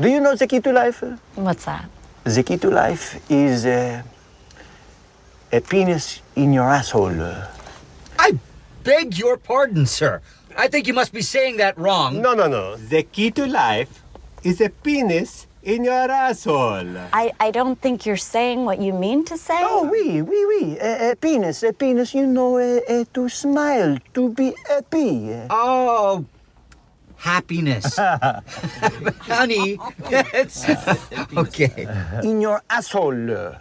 Do you know the key to life? What's that? The key to life is uh, a penis in your asshole. I beg your pardon, sir. I think you must be saying that wrong. No, no, no. The key to life is a penis in your asshole. I, I don't think you're saying what you mean to say. Oh, oui, oui, oui. A, a penis, a penis, you know, uh, uh, to smile, to be happy. Oh, happiness. Honey, it's okay. In your asshole.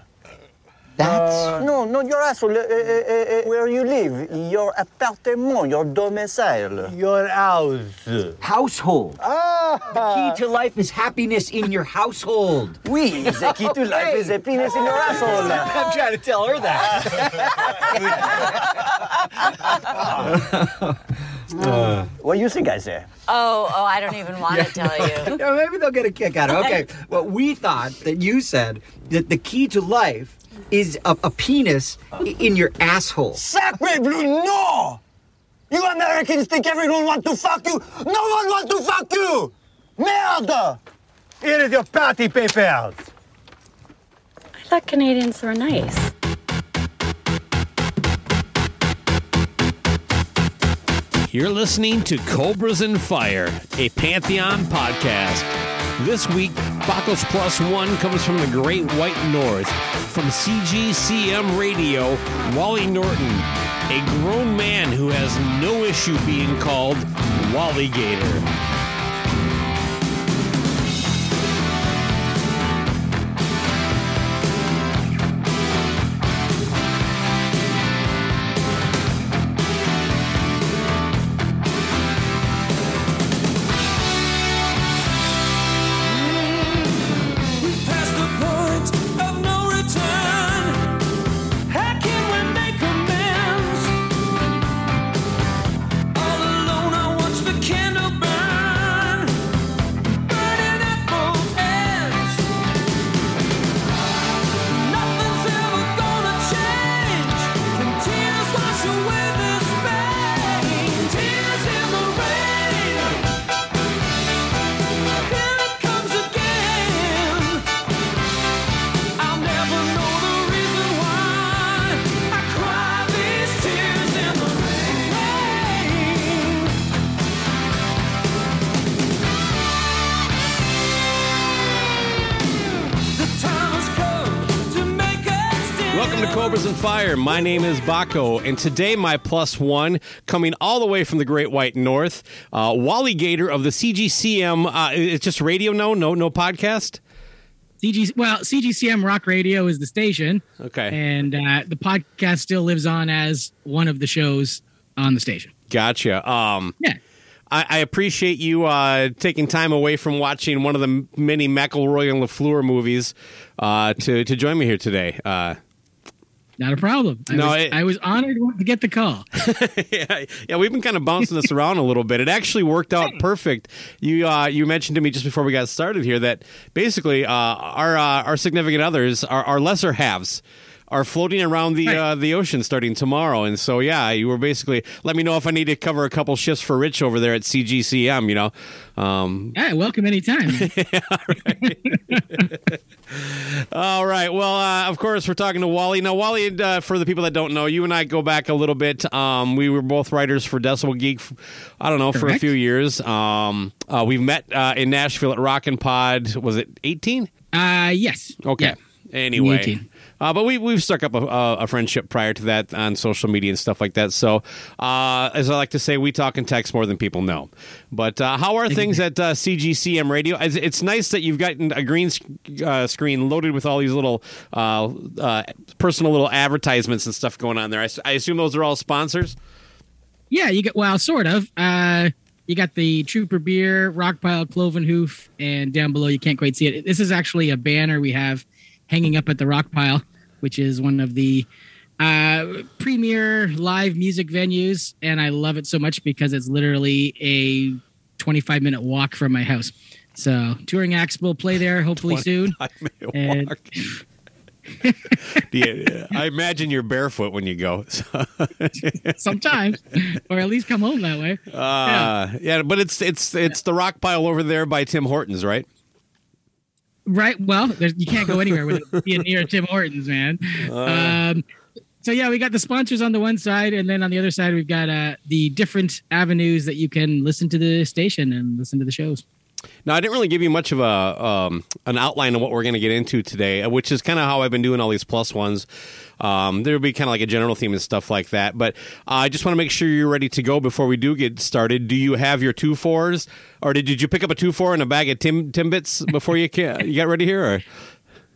That's No, not your asshole. Uh, uh, uh, uh, where you live. Your appartement, your domicile. Your house. household. Ah! the Key to life is happiness in your household. Oui, the key to life is a penis in your asshole. I'm trying to tell her that. Uh, what do you think I say? Oh, oh, I don't even want to tell you. Yeah, maybe they'll get a kick out of it. Okay. Well, we thought that you said that the key to life is a, a penis i- in your asshole. Sacre bleu, no! You Americans think everyone wants to fuck you? No one wants to fuck you! Merde! Here is your party papers. I thought Canadians were nice. You're listening to Cobras and Fire, a Pantheon podcast. This week, Bacchus Plus One comes from the Great White North. From CGCM Radio, Wally Norton, a grown man who has no issue being called Wally Gator. My name is Baco, and today my plus one, coming all the way from the Great White North, uh, Wally Gator of the CGCM. Uh, it's just radio, no, no, no podcast. CG well, CGCM Rock Radio is the station, Okay, and uh, the podcast still lives on as one of the shows on the station. gotcha. Um, Yeah. I, I appreciate you uh, taking time away from watching one of the many McElroy and Lafleur movies uh, to to join me here today. Uh, Not a problem. I, No, was, it- I was honored to get the call. yeah, yeah, we've been kind of bouncing this around a little bit. It actually worked out perfect. You uh, you mentioned to me just before we got started here that basically uh, our uh, our significant others, are our lesser halves, are floating around the Right. uh, the ocean starting tomorrow. And so, yeah, you were basically let me know if I need to cover a couple shifts for Rich over there at CGCM. You know, um, Yeah, welcome anytime. All right. Well, uh, of course, we're talking to Wally. Now, Wally, uh, for the people that don't know, you and I go back a little bit. Um, we were both writers for Decibel Geek, I don't know, for a few years. Um, uh, we've met uh, in Nashville at Rockin' Pod. Was it 18? uh, yes. Okay. Yeah. Anyway. 18. Uh, but we, we've struck up a, a, friendship prior to that on social media and stuff like that. So, uh, as I like to say, we talk and text more than people know. But uh, how are things at uh, CGCM Radio? It's, it's nice that you've gotten a green uh, screen loaded with all these little uh, uh, personal little advertisements and stuff going on there. I assume those are all sponsors. Yeah, you get well, sort of. Uh, you got the Trooper Beer, Rockpile, Cloven Hoof, and down below you can't quite see it. This is actually a banner we have hanging up at the Rockpile, which is one of the uh, premier live music venues, and I love it so much because it's literally a 25 minute walk from my house. So touring acts will play there hopefully soon. I, And- Yeah, I imagine you're barefoot when you go. Sometimes, or at least come home that way. Uh, yeah, but it's it's it's the rock pile over there by Tim Hortons, right? Right. Well, you can't go anywhere without being near Tim Hortons, man. um, so yeah, we got the sponsors on the one side, and then on the other side, we've got uh, the different avenues that you can listen to the station and listen to the shows. Now, I didn't really give you much of a um, an outline of what we're going to get into today, uh, which is kind of how I've been doing all these plus ones. Um, there will be kind of like a general theme and stuff like that. But uh, I just want to make sure you're ready to go before we do get started. Do you have your two fours, or did, did you pick up a two four and a bag of Tim Timbits before you ca- you got ready here? Or?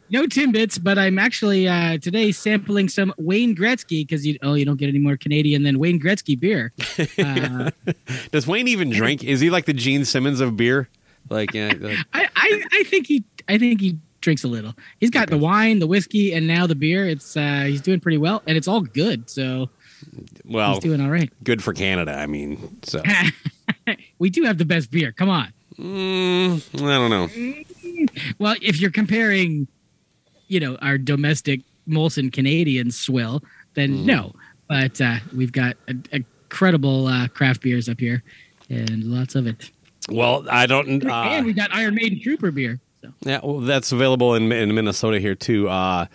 No Timbits, but I'm actually uh, today sampling some Wayne Gretzky because you oh you don't get any more Canadian than Wayne Gretzky beer. Uh, Does Wayne even drink? Is he like the Gene Simmons of beer? Like, yeah, like I, I I think he I think he drinks a little. He's got the wine, the whiskey, and now the beer. It's uh, he's doing pretty well, and it's all good. So well, he's doing all right. good for Canada. I mean, so we do have the best beer. Come on. mm, I don't know. Well, if you're comparing, you know, our domestic Molson Canadian swill, then no. But uh, we've got a, incredible uh, craft beers up here, and lots of it. Well, I don't. Uh, and we got Iron Maiden Trooper beer. So Yeah, well, that's available in, in Minnesota here too. Uh,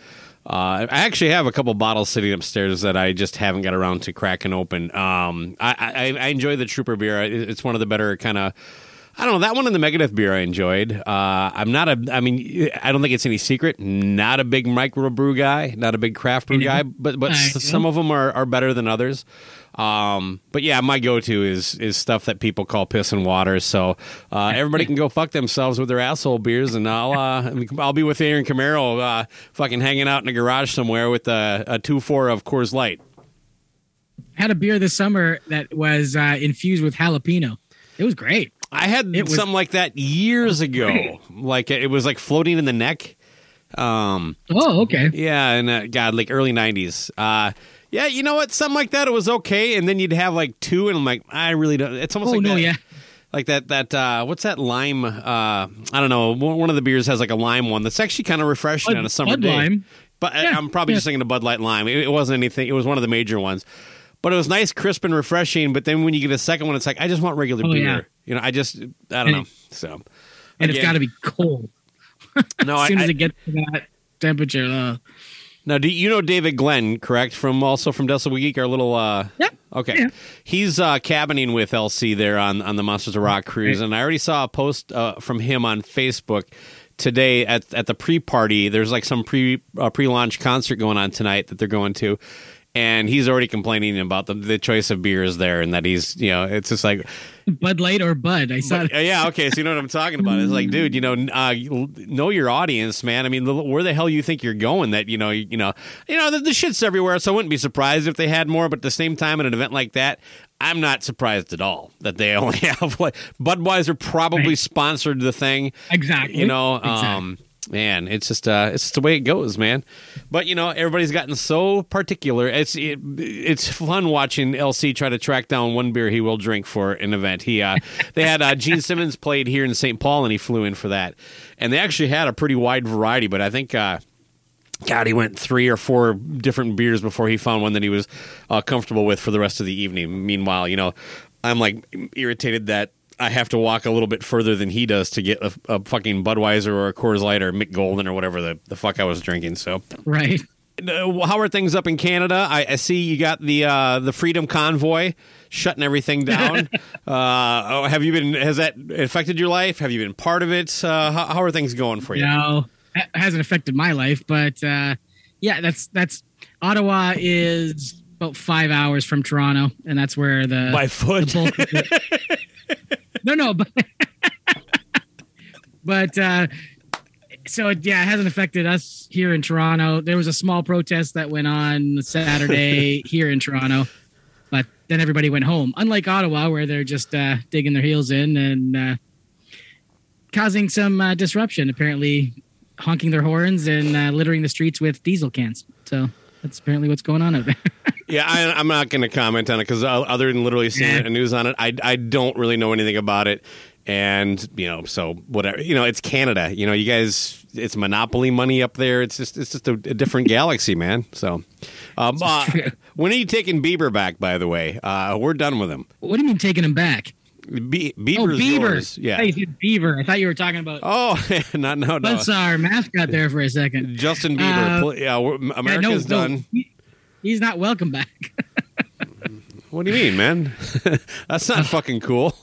uh, I actually have a couple bottles sitting upstairs that I just haven't got around to cracking open. Um, I, I, I enjoy the Trooper beer. It's one of the better kind of. I don't know that one in the Megadeth beer I enjoyed. Uh, I'm not a. I mean, I don't think it's any secret. Not a big microbrew guy. Not a big craft brew guy. But but I s- know. some of them are, are better than others. Um, but yeah, my go-to is is stuff that people call piss and water. So uh, everybody can go fuck themselves with their asshole beers, and I'll uh, I'll be with Aaron Camaro, uh, fucking hanging out in a garage somewhere with a, a two four of Coors Light. had a beer this summer that was uh, infused with jalapeno. It was great. I had was- something like that years ago. like it was like floating in the neck. Um, Oh, okay. yeah, and uh, God, like early '90s. Uh, yeah, you know what? Something like that. It was okay, and then you'd have like two, and I'm like, I really don't. It's almost Oh like no, that, yeah. like that that uh what's that lime uh i don't know one of the beers has like a lime one that's actually kind of refreshing Bud- on a summer Bud day Lime. but I- Yeah, i'm probably yeah. just thinking of bud light lime it, it wasn't anything it was one of the major ones but it was nice crisp and refreshing but then when you get a second one it's like i just want regular Oh, beer yeah. you know i just i don't And know so And it's got to be cold no as I, soon as it gets to that temperature. Uh, now do you know david glenn correct from also from Decibel Geek our little uh Yep. Okay, Yeah. he's uh, cabining with LC there on on the Monsters of Rock cruise, and I already saw a post uh, from him on Facebook today at at the pre party. There's like some pre uh, pre launch concert going on tonight that they're going to, and he's already complaining about the the choice of beers there, and that he's you know it's just like Bud Light or Bud? I saw. uh, yeah, okay. So you know what I'm talking about? It's like, dude, you know, uh, know your audience, man. I mean, the- where the hell you think you're going? That you know, you, you know, you know, the, the shit's everywhere. So I wouldn't be surprised if they had more. But at the same time, at an event like that, I'm not surprised at all that they only have like Budweiser probably Right. sponsored the thing. Exactly. You know, Exactly. um, man, it's just uh, it's just the way it goes, man. But you know, everybody's gotten so particular. It's it, it's fun watching LC try to track down one beer he will drink for an event. He uh, they had uh, Gene Simmons played here in St. Paul, and he flew in for that. And they actually had a pretty wide variety, but I think. Uh, God, he went three or four different beers before he found one that he was uh, comfortable with for the rest of the evening. Meanwhile, you know, I'm like irritated that I have to walk a little bit further than he does to get a, a fucking Budweiser or a Coors Light or Mick Golden or whatever the, the fuck I was drinking. So, Right. uh, how are things up in Canada? I, I see you got the uh, the Freedom Convoy shutting everything down. uh, oh, have you been? Has that affected your life? Have you been part of it? Uh, how, how are things going for you? No, it hasn't affected my life, but uh, yeah, that's that's Ottawa is about five hours from Toronto, and that's where the By foot. the bulk of the- no, no, but but uh, so it, yeah, it hasn't affected us here in Toronto. There was a small protest that went on Saturday here in Toronto, but then everybody went home. Unlike Ottawa, where they're just uh, digging their heels in and uh, causing some uh, disruption. Apparently, honking their horns and uh, littering the streets with diesel cans. So that's apparently what's going on out there. Yeah, I, I'm not going to comment on it because other than literally seeing Yeah. the news on it, I, I don't really know anything about it. And you know, so whatever. You know, it's Canada. You know, you guys, it's monopoly money up there. It's just, it's just a, a different galaxy, man. So, um, uh, when are you taking Bieber back? By the way, uh, we're done with him. what do you mean taking him back? Be- Oh, Bieber's Bieber. yours. Yeah. Hey, said Beaver. I thought you were talking about Oh, not no no. Buzzsaw mascot there for a second. Justin Bieber. Uh, yeah, we're, Yeah, no, America's no, done. he- he's not welcome back. What do you mean, man? That's not fucking cool.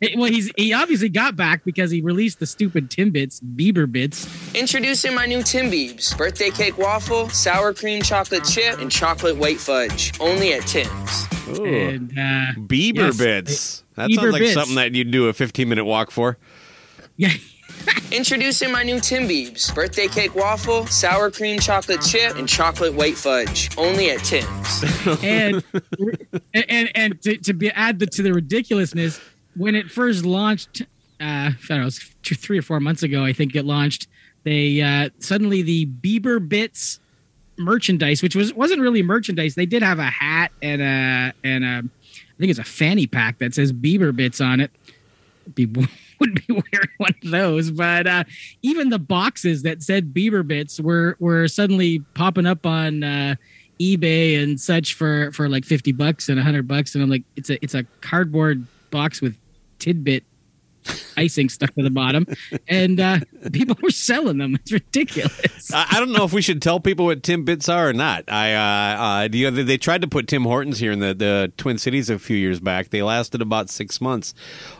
Hey, well, he's he obviously got back because he released the stupid Timbits Bieber bits. Introducing my new Tim Biebs. Birthday cake waffle, sour cream chocolate chip, and chocolate white fudge. Only at Tim's. Ooh. And uh, Bieber yes, bits. That Bieber sounds like bits. something that you'd do a 15 minute walk for. yeah, Introducing my new Tim Biebs. Birthday cake waffle, sour cream chocolate chip, and chocolate white fudge. Only at Tim's. and and and, and to, to be add the, to the ridiculousness when it first launched uh i don't know two, three or four months ago i think it launched they uh suddenly the bieber bits merchandise which was wasn't really merchandise they did have a hat and a and a i think it's a fanny pack that says bieber bits on it. People would be wearing one of those but uh even the boxes that said bieber bits were were suddenly popping up on uh ebay and such for for like 50 bucks and 100 bucks and i'm like it's a it's a cardboard box with Timbit icing stuck to the bottom and uh people were selling them it's ridiculous I, I don't know if we should tell people what Timbits are or not. I, uh, uh, you know, they, they tried to put Tim Hortons here in the, the Twin Cities a few years back. They lasted about six months,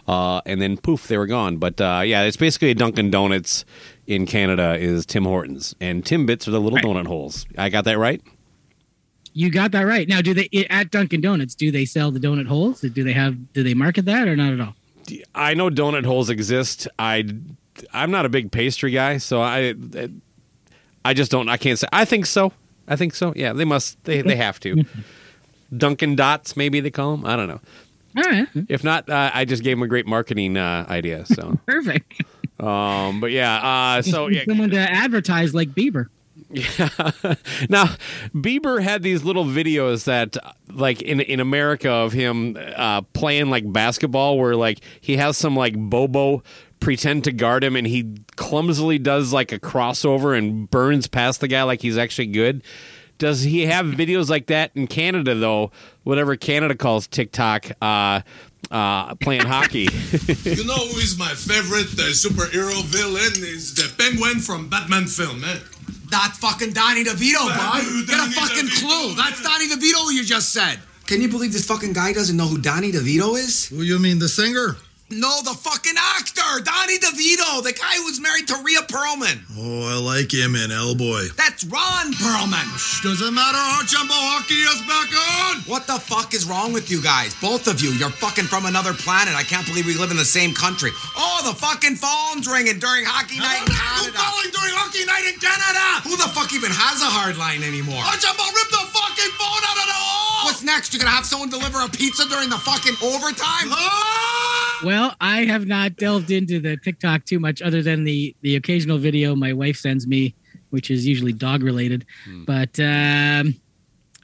uh, and then poof, they were gone. But uh, yeah, it's basically a Dunkin' Donuts in Canada is Tim Hortons, and Timbits are the little Right. donut holes. I got that right. you got that right now do they at dunkin donuts do they sell the donut holes do they have do they market that or not at all I know donut holes exist. I I'm not a big pastry guy, so I I just don't. I can't say. I think so. I think so. Yeah, they must. They they have to. Dunkin' Dots, maybe they call them. I don't know. all right If not, uh, I just gave them a great marketing uh, idea. So, perfect um, but yeah. Uh, so yeah. someone to advertise like bieber now, Bieber had these little videos that, like in in America, of him uh, playing like basketball, where like he has some like Bobo pretend to guard him, and he clumsily does like a crossover and burns past the guy like he's actually good. Does he have videos like that in Canada though? Whatever Canada calls TikTok, uh, uh, playing hockey. You know who is my favorite uh, superhero villain? Is the Penguin from Batman film, eh? That's fucking Donnie DeVito, bud. Who, Get a fucking clue. That's Donnie DeVito you just said. Can you believe this fucking guy doesn't know who Donnie DeVito is? Who you mean, the singer? No, the fucking actor, Donnie DeVito, the guy who's married to Rhea Perlman. Oh, I like him in Hellboy. That's Ron Perlman. Doesn't matter how Jumbo Hockey is back on. What the fuck is wrong with you guys? Both of you. You're fucking from another planet. I can't believe we live in the same country. Oh, the fucking phone's ringing during hockey night in Who Canada. calling during Hockey Night in Canada? Who the fuck even has a hard line anymore? Oh, Jumbo, rip the fucking phone out of the hole. What's next? You're gonna have someone deliver a pizza during the fucking overtime? Ah! Well, I have not delved into the TikTok too much, other than the the occasional video my wife sends me, which is usually dog related. But um,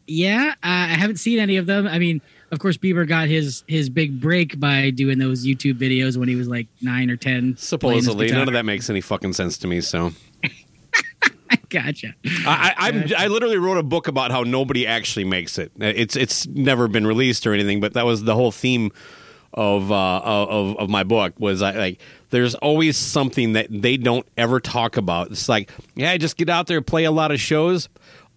yeah, I I haven't seen any of them. I mean, of course, Bieber got his his big break by doing those YouTube videos when he was like nine or ten. Supposedly, none of that makes any fucking sense to me. So, gotcha. I, I, I'm, I literally wrote a book about how nobody actually makes it. It's it's never been released or anything, but that was the whole theme of uh, of of my book was I, like there's always something that they don't ever talk about. It's like yeah, I just get out there, play a lot of shows.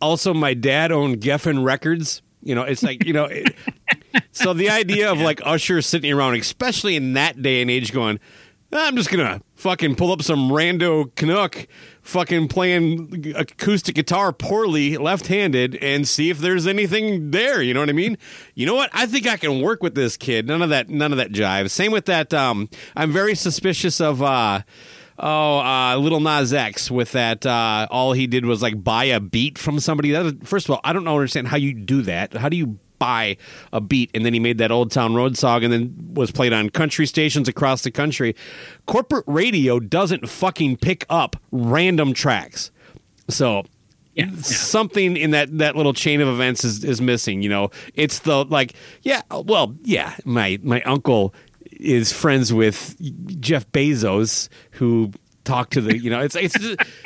Also, my dad owned Geffen Records. You know, it's like you know. It, so the idea of like Usher sitting around, especially in that day and age, going, I'm just gonna fucking pull up some rando Canuck, fucking playing acoustic guitar poorly, left-handed, and see if there's anything there. You know what I mean? You know what? I think I can work with this kid. None of that. None of that jive. Same with that. Um, I'm very suspicious of. Uh, Oh, uh, Lil Nas X with that. Uh, all he did was like buy a beat from somebody. That first of all, I don't understand how you do that. How do you buy a beat? And then he made that Old Town Road song, and then was played on country stations across the country. Corporate radio doesn't fucking pick up random tracks, so. Something in that, that little chain of events is, is missing. You know, it's the like, yeah, well, yeah. My my uncle is friends with Jeff Bezos, who talked to the you know it's it's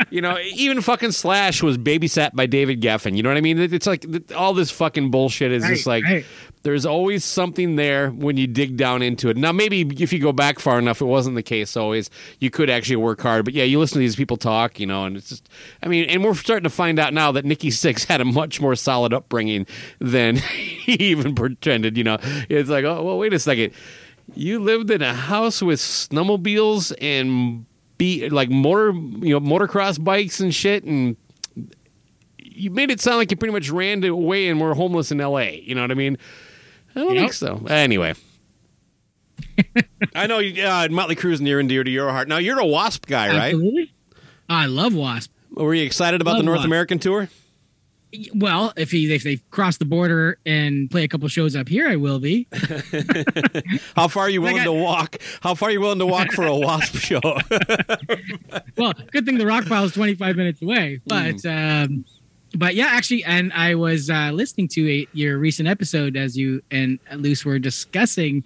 you know even fucking Slash was babysat by David Geffen. You know what I mean? It's like all this fucking bullshit is just like right. there's always something there when you dig down into it. Now maybe if you go back far enough, it wasn't the case always. You could actually work hard, but yeah, you listen to these people talk, you know, and it's just I mean, and we're starting to find out now that Nikki Sixx had a much more solid upbringing than he even pretended. You know, it's like oh well, wait a second. You lived in a house with snowmobiles and be like motor, you know, motocross bikes and shit, and you made it sound like you pretty much ran away and were homeless in L.A. You know what I mean? I don't Yep. think so. Anyway, I know you, uh, Motley Crue's near and dear to your heart. Now you're a Wasp guy, right? Absolutely. I love Wasp. Were you excited about the North Wasp. American tour? Well, if he if they cross the border and play a couple shows up here, I will be. How far are you willing I- to walk? How far are you willing to walk for a Wasp show? well, good thing the rock pile is 25 minutes away. But Hmm. um, but yeah, actually, and I was uh, listening to a, your recent episode as you and Luce were discussing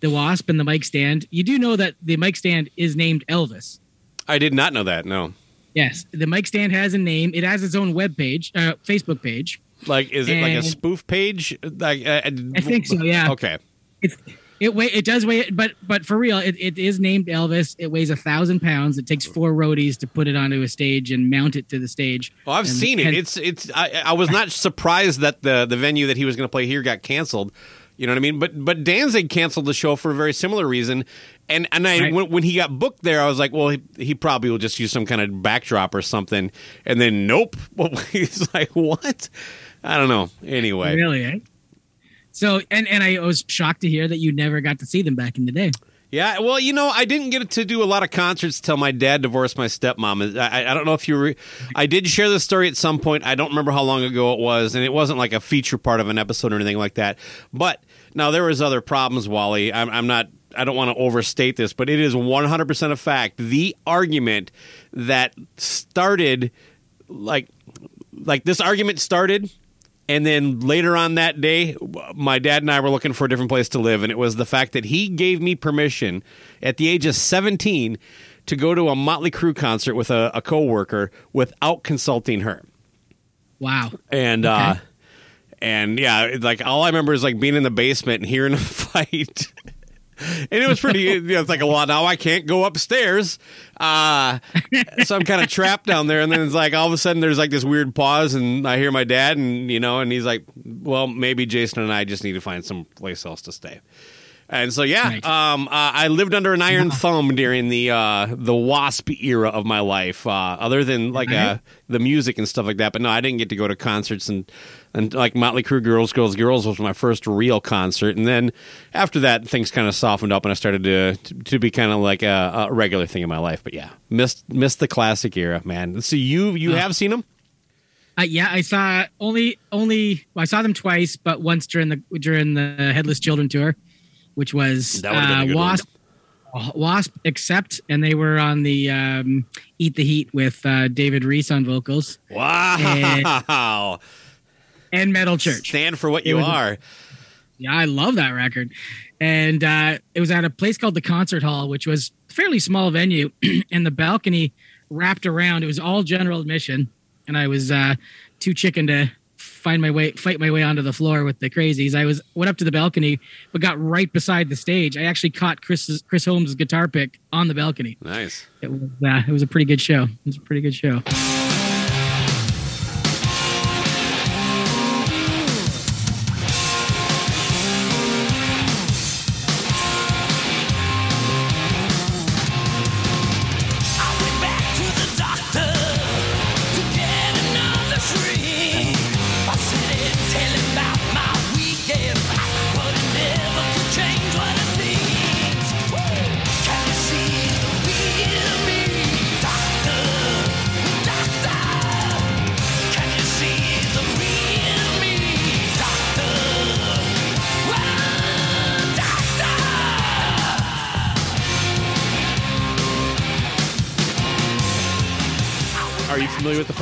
the Wasp and the mic stand. You do know that the mic stand is named Elvis. I did not know that. No. Yes, the mic stand has a name. It has its own web page, uh, Facebook page. Like, is it like a spoof page? Like, uh, I think so. Yeah. Okay. It's it weigh it does weigh but but for real it, it is named Elvis. It weighs a thousand pounds. It takes four roadies to put it onto a stage and mount it to the stage. Well, I've And- seen it. and- It's it's. I, I was not surprised that the the venue that he was going to play here got canceled. You know what I mean? But but Danzig canceled the show for a very similar reason. And and I Right. when, when he got booked there, I was like, well, he, he probably will just use some kind of backdrop or something. And then nope. He's like, what? I don't know. Anyway, Really, eh? So, and and I was shocked to hear that you never got to see them back in the day. Yeah, well, you know, I didn't get to do a lot of concerts till my dad divorced my stepmom. I, I don't know if you re- I did share this story at some point. I don't remember how long ago it was, and it wasn't like a feature part of an episode or anything like that. But now there was other problems, Wally. I'm, I'm not. I don't want to overstate this, but it is 100% a fact. The argument that started, like, like this argument started and then later on that day, my dad and I were looking for a different place to live, and it was the fact that he gave me permission at the age of 17 to go to a Motley Crue concert with a, a coworker without consulting her. Wow. And uh and yeah, like all I remember is like being in the basement and hearing a fight. and it was pretty you know, it's like well now I can't go upstairs. Uh so I'm kind of trapped down there and then it's like all of a sudden there's like this weird pause and I hear my dad and you know and he's like well maybe Jason and I just need to find some place else to stay. And so yeah, um, uh, I lived under an iron thumb during the uh, the Wasp era of my life. Uh, other than like uh, the music and stuff like that, but no, I didn't get to go to concerts and and like Motley Crue, Girls, Girls, Girls was my first real concert. And then after that, things kind of softened up, and I started to to, to be kind of like a, a regular thing in my life. But yeah, missed missed the classic era, man. So you you have seen them? Uh, yeah, I saw only only well, I saw them twice, but once during the during the Headless Children tour, which was That would've been uh, good one. Wasp Wasp Accept, and they were on the um, Eat the Heat with uh, David Reece on vocals. Wow. And Metal Church. Stand for what you was- are. Yeah, I love that record. And uh, it was at a place called the Concert Hall, which was a fairly small venue, and the balcony wrapped around. It was all general admission, and I was uh, too chicken to find my way, fight my way onto the floor with the crazies. I was went up to the balcony, but got right beside the stage. I actually caught Chris Chris Holmes' guitar pick on the balcony. Nice. It was uh, it was a pretty good show. It was a pretty good show.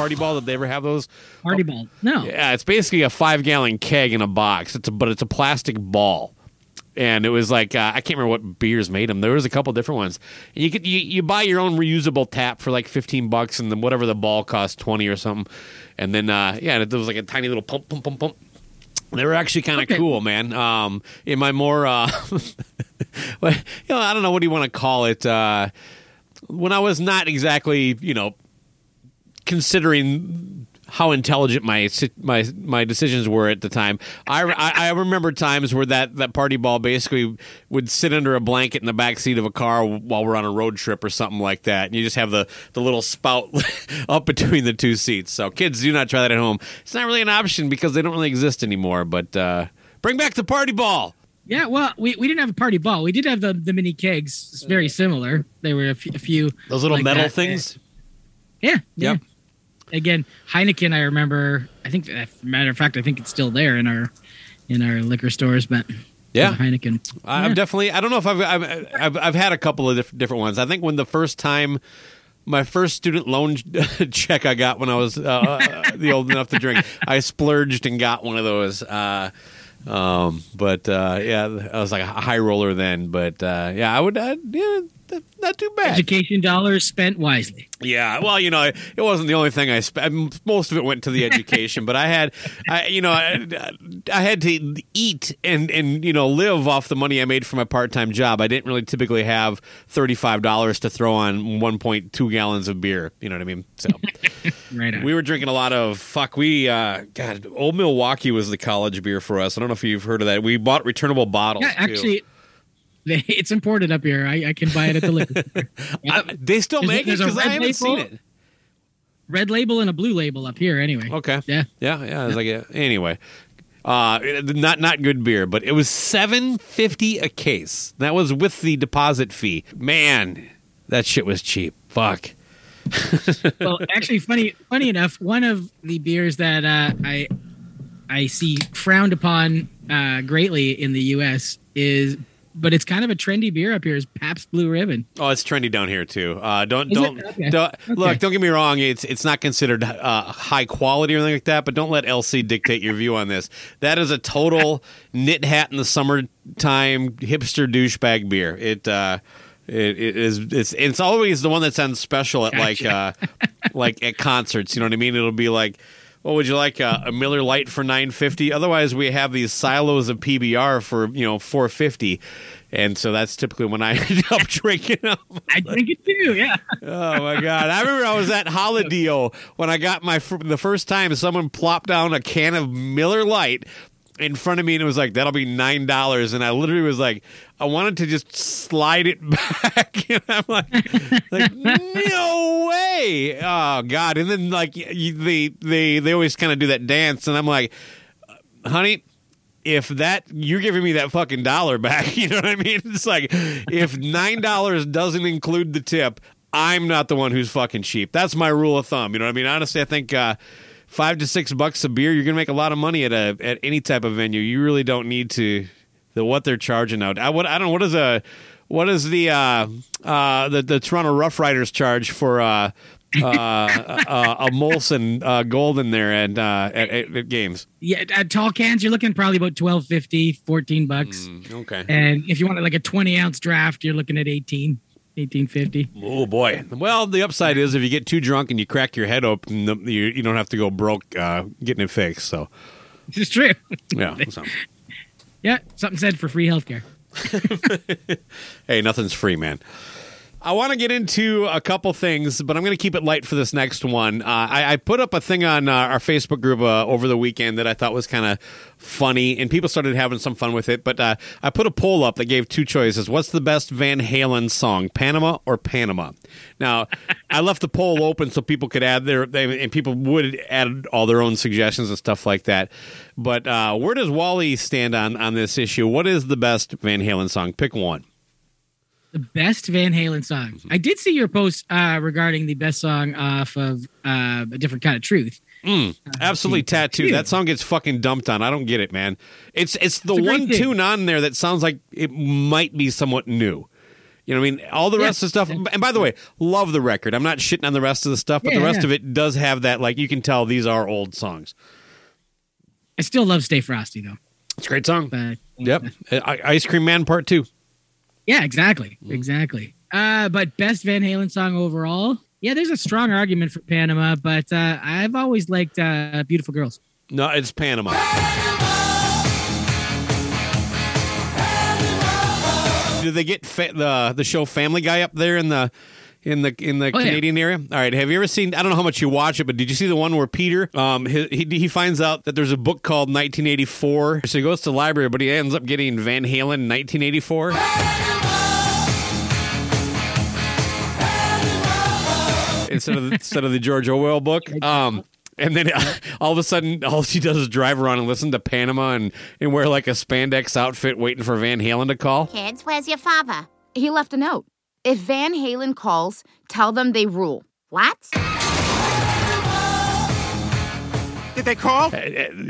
Party ball? Did they ever have those? Party ball? No. Yeah, it's basically a five gallon keg in a box. It's a, but it's a plastic ball. And it was like uh, I can't remember what beers made them. There was a couple different ones. And you could you, you buy your own reusable tap for like fifteen bucks, and then whatever the ball cost twenty or something. And then uh, yeah, it was like a tiny little pump, pump, pump, pump. They were actually kind of cool, man. Um, in my more, uh, well, you know, I don't know what do you want to call it. Uh, when I was not exactly, you know, considering how intelligent my my my decisions were at the time. I, I, I remember times where that, that party ball basically would sit under a blanket in the back seat of a car while we're on a road trip or something like that, and you just have the, the little spout up between the two seats. So kids, do not try that at home. It's not really an option because they don't really exist anymore. But uh, bring back the party ball. Yeah, well, we, we didn't have a party ball. We did have the, the mini kegs. It's very similar. They were a few, few Those little like metal that. things. Yeah. yeah. Yep. Again, Heineken. I remember. I think, as a matter of fact, I think it's still there in our in our liquor stores. But Yeah. Heineken. I'm Yeah. definitely. I don't know if I've, I've I've I've had a couple of diff- different ones. I think when the first time. My first student loan check I got when I was uh, the old enough to drink, I splurged and got one of those. Uh, um, but uh, yeah, I was like a high roller then. But uh, yeah, I would. Uh, yeah, not too bad. Education dollars spent wisely. Yeah, well, you know, it wasn't the only thing I spent. Most of it went to the education, but I had, I, you know, I, I had to eat and and you know live off the money I made from my part time job. I didn't really typically have thirty five dollars to throw on one point two gallons of beer. You know what I mean? So Right. On. we were drinking a lot of fuck. We uh, God, Old Milwaukee was the college beer for us. I don't know if you've heard of that. We bought returnable bottles. Yeah, too. They- it's imported up here. I, I can buy it at the liquor store. I- they still There's make it because I red haven't seen label. it. Red label and a blue label up here. Anyway. Okay. Yeah. Yeah, yeah. I was like, yeah. anyway, uh, not not good beer, but it was seven fifty a case. That was with the deposit fee. Man, that shit was cheap. Fuck. well, actually, funny funny enough, one of the beers that uh, I I see frowned upon uh, greatly in the U.S. is, but it's kind of a trendy beer up here. Is Pabst Blue Ribbon? Oh, it's trendy down here too. Uh, don't Is don't, Okay. don't Okay. look. Don't get me wrong. It's it's not considered uh, high quality or anything like that. But don't let LC dictate your view on this. That is a total knit hat in the summertime hipster douchebag beer. It. Uh, it, it is it's it's always the one that sounds special at like uh like at concerts you know what i mean it'll be like what would you like uh, a miller light for 950 otherwise we have these silos of pbr for you know 450 and so that's typically when i end up drinking them I drink it too. Yeah. Oh my god! I remember I was at Holiday when I got my the first time someone plopped down a can of Miller Lite in front of me and it was like that'll be nine dollars and I literally was like I wanted to just slide it back and I'm like like no way oh god and then like you, they they they always kind of do that dance and I'm like honey if that you're giving me that fucking dollar back, you know what I mean? It's like if nine dollars doesn't include the tip, I'm not the one who's fucking cheap. That's my rule of thumb. You know what I mean? Honestly, I think uh, five to six bucks a beer, you're gonna make a lot of money at a at any type of venue. You really don't need to the what they're charging out. I what I don't know what is a what is the uh, uh, the the Toronto Rough Riders charge for uh, uh, uh, a Molson uh, Golden there and uh, at, at, at games? Yeah, at tall cans, you're looking probably about 12.50, 14 bucks. Okay. And if you want like a 20 ounce draft, you're looking at 18. 1850. Oh boy. Well, the upside is if you get too drunk and you crack your head open, you, you don't have to go broke uh, getting it fixed. So It's true. yeah. so. Yeah, something said for free healthcare. Hey, nothing's free, man. I want to get into a couple things, but I'm going to keep it light for this next one. Uh, I, I put up a thing on uh, our Facebook group uh, over the weekend that I thought was kind of funny, and people started having some fun with it. But uh, I put a poll up that gave two choices: What's the best Van Halen song, Panama or Panama? Now, I left the poll open so people could add their, they, and people would add all their own suggestions and stuff like that. But uh, where does Wally stand on on this issue? What is the best Van Halen song? Pick one. The best Van Halen song. Mm-hmm. I did see your post uh, regarding the best song off of uh, A Different Kind of Truth. Mm, absolutely tattooed. That song gets fucking dumped on. I don't get it, man. It's it's the It's one tune on there that sounds like it might be somewhat new. You know what I mean? All the rest of the stuff. And by the way, love the record. I'm not shitting on the rest of the stuff, but the rest yeah. of it does have that. Like you can tell these are old songs. I still love Stay Frosty, though. It's a great song. But, Yep. I- Ice Cream Man Part Two. Yeah, exactly. Mm-hmm. Exactly. Uh, but best Van Halen song overall? Yeah, there's a strong argument for Panama, but uh, I've always liked uh, Beautiful Girls. No, it's Panama. Do they get fa- the the show Family Guy up there in the in the in the Oh, yeah. Canadian area? All right. Have you ever seen? I don't know how much you watch it, but did you see the one where Peter um he he, he finds out that there's a book called 1984, so he goes to the library, but he ends up getting Van Halen 1984. instead of the, instead of the George Orwell book. Um, and then all of a sudden, all she does is drive around and listen to Panama and, and wear like a spandex outfit, waiting for Van Halen to call. Kids, where's your father? He left a note. If Van Halen calls, tell them they rule. What? Did they call? Uh,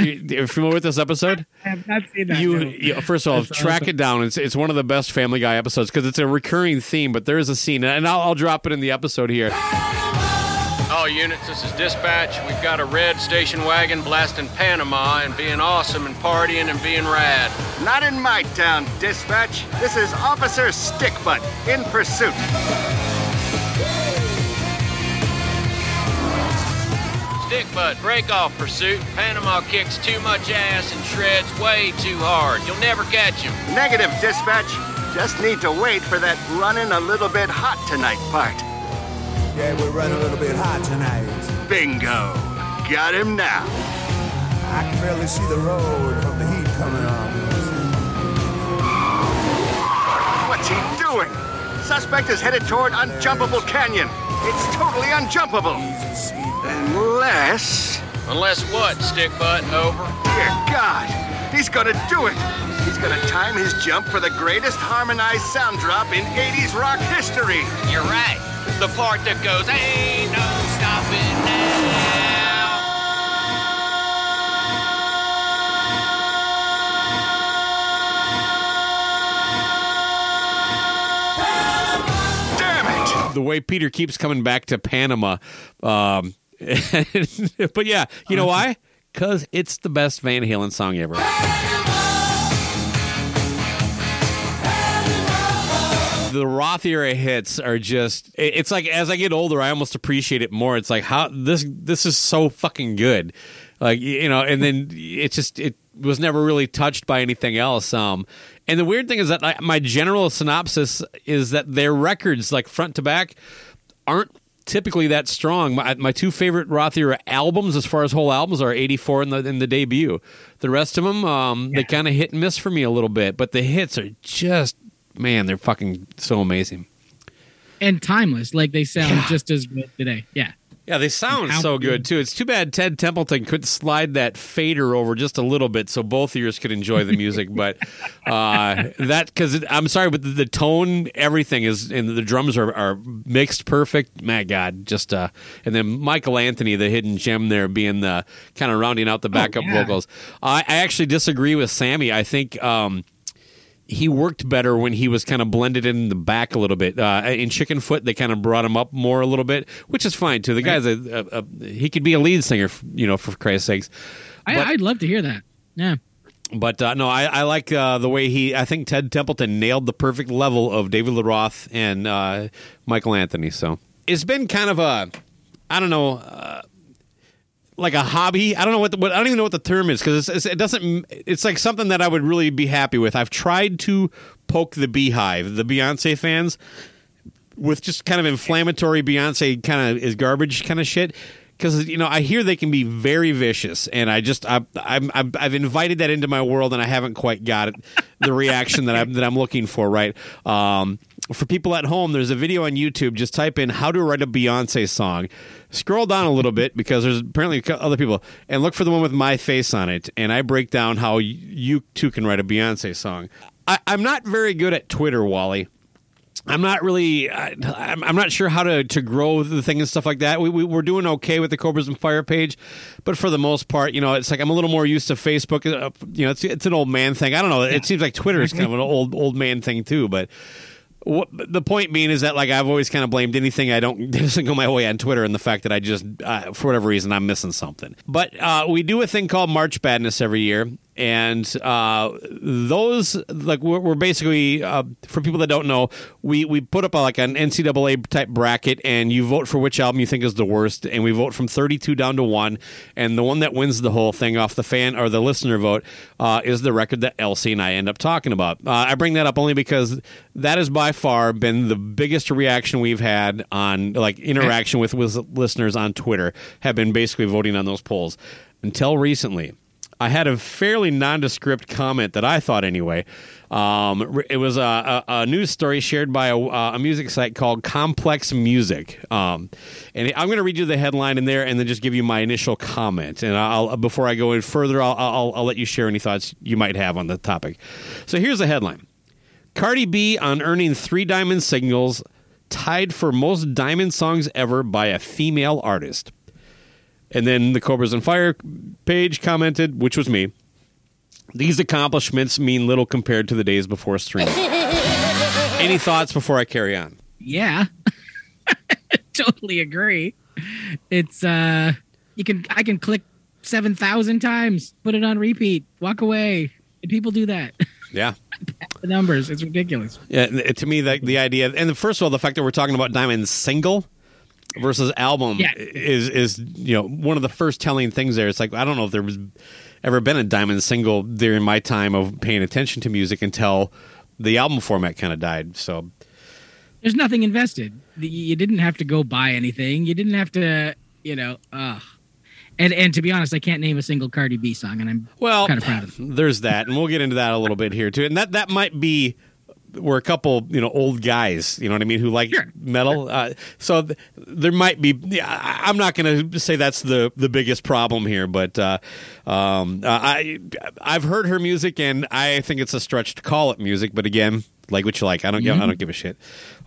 you, you familiar with this episode? I have not seen that. You, no. you- first of all, That's track awesome. it down. It's it's one of the best Family Guy episodes because it's a recurring theme. But there is a scene, and I'll, I'll drop it in the episode here. All units, this is dispatch. We've got a red station wagon blasting Panama and being awesome and partying and being rad. Not in my town, dispatch. This is Officer Stickbutt in pursuit. Stickbutt, break off pursuit. Panama kicks too much ass and shreds way too hard. You'll never catch him. Negative, dispatch. Just need to wait for that running a little bit hot tonight part. Yeah, we're running a little bit hot tonight. Bingo. Got him now. I can barely see the road from the heat coming on. What's he doing? Suspect is headed toward Unjumpable Canyon. It's totally unjumpable. Unless. Unless what, stick butt? Over. Dear God, he's gonna do it. He's gonna time his jump for the greatest harmonized sound drop in 80s rock history. You're right. The part that goes, ain't no stopping now. Damn it! The way Peter keeps coming back to Panama. Um, but yeah, you know why? Because it's the best Van Halen song ever. The Roth era hits are just it's like as I get older I almost appreciate it more. It's like how this this is so fucking good. Like you know, and then it just it was never really touched by anything else. Um and the weird thing is that I, my general synopsis is that their records like front to back aren't typically that strong. My, my two favorite Roth era albums, as far as whole albums, are '84 and the, and the debut. The rest of them, um, they kind of hit and miss for me a little bit, but the hits are just man, they're fucking so amazing. and timeless. Like they sound just as good today. Yeah. Yeah, they sound so good. good too. It's too bad Ted Templeman couldn't slide that fader over just a little bit so both ears could enjoy the music. but uh, that because I'm sorry, but the, the tone, everything is, and the drums are, are mixed perfect. My God, just uh, and then Michael Anthony, the hidden gem there, being the kind of rounding out the backup yeah. vocals. I, I actually disagree with Sammy. I think. Um, he worked better when he was kind of blended in the back a little bit. Uh, in Chickenfoot, they kind of brought him up more a little bit, which is fine too. The guy's a, a, a he could be a lead singer, you know, for Christ's sakes. I, But- I'd love to hear that. Yeah. But uh, no, I, I like uh, the way he. I think Ted Templeman nailed the perfect level of David Lee Roth and uh, Michael Anthony. So it's been kind of a, I don't know, uh, like a hobby. I don't know what, the, what I don't even know what the term is because it doesn't. It's like something that I would really be happy with. I've tried to poke the beehive, the Beyonce fans, with just kind of inflammatory Beyonce kind of is garbage kind of shit. Because you know, I hear they can be very vicious, and I just I, I'm, I've, I've invited that into my world, and I haven't quite got it, the reaction that I'm that I'm looking for. Right. Um, for people at home, there's a video on YouTube. Just type in "How to Write a Beyonce Song." Scroll down a little bit because there's apparently other people, and look for the one with my face on it. And I break down how you too can write a Beyonce song. I, I'm not very good at Twitter, Wally. I'm not really. I, I'm, I'm not sure how to, to grow the thing and stuff like that. We, we we're doing okay with the Cobras and Fire page, but for the most part, you know, it's like I'm a little more used to Facebook. Uh, you know, it's it's an old man thing. I don't know. It seems like Twitter is kind of an old old man thing too. But what, the point being is that like I've always kind of blamed anything I don't doesn't go my way on Twitter and the fact that I just uh, for whatever reason I'm missing something. But uh, we do a thing called March Badness every year, and uh, those like we're, we're basically uh, for people that don't know, we we put up a, like an NCAA type bracket, and you vote for which album you think is the worst, and we vote from 32 down to one, and the one that wins the whole thing off the fan or the listener vote uh, is the record that LC and I end up talking about. Uh, I bring that up only because that has by far been the biggest reaction we've had on like interaction with, with listeners on Twitter have been basically voting on those polls until recently. I had a fairly nondescript comment that I thought anyway. Um, it was a, a, a, news story shared by a, a, music site called Complex Music, um, and I'm going to read you the headline in there, and then just give you my initial comment. And I'll before I go in further, I'll, I'll, I'll let you share any thoughts you might have on the topic. So here's the headline: Cardi B on earning three diamond singles, tied for most diamond songs ever by a female artist. And then the Cobras and Fire page commented, which was me. These accomplishments mean little compared to the days before streaming. Any thoughts before I carry on? Yeah. totally agree. It's uh you can I can click 7,000 times, put it on repeat, walk away. And people do that. Yeah. the numbers, it's ridiculous. Yeah, to me the the idea and the, first of all the fact that we're talking about Diamond's single versus album yeah. is is you know one of the first telling things there. It's like I don't know if there was ever been a diamond single during my time of paying attention to music until the album format kind of died. So there's nothing invested. You didn't have to go buy anything. You didn't have to, you know. Uh, and and to be honest, I can't name a single Cardi B song, and I'm well kind of proud of. It. There's that, and we'll get into that a little bit here too. And that that might be we're a couple, you know, old guys, you know what I mean, who like sure. metal. Sure. Uh, so th- there might be. Yeah, I'm not going to say that's the the biggest problem here, but uh, um, uh, I I've heard her music, and I think it's a stretch to call it music. But again, like what you like. I don't. Mm-hmm. I don't give a shit.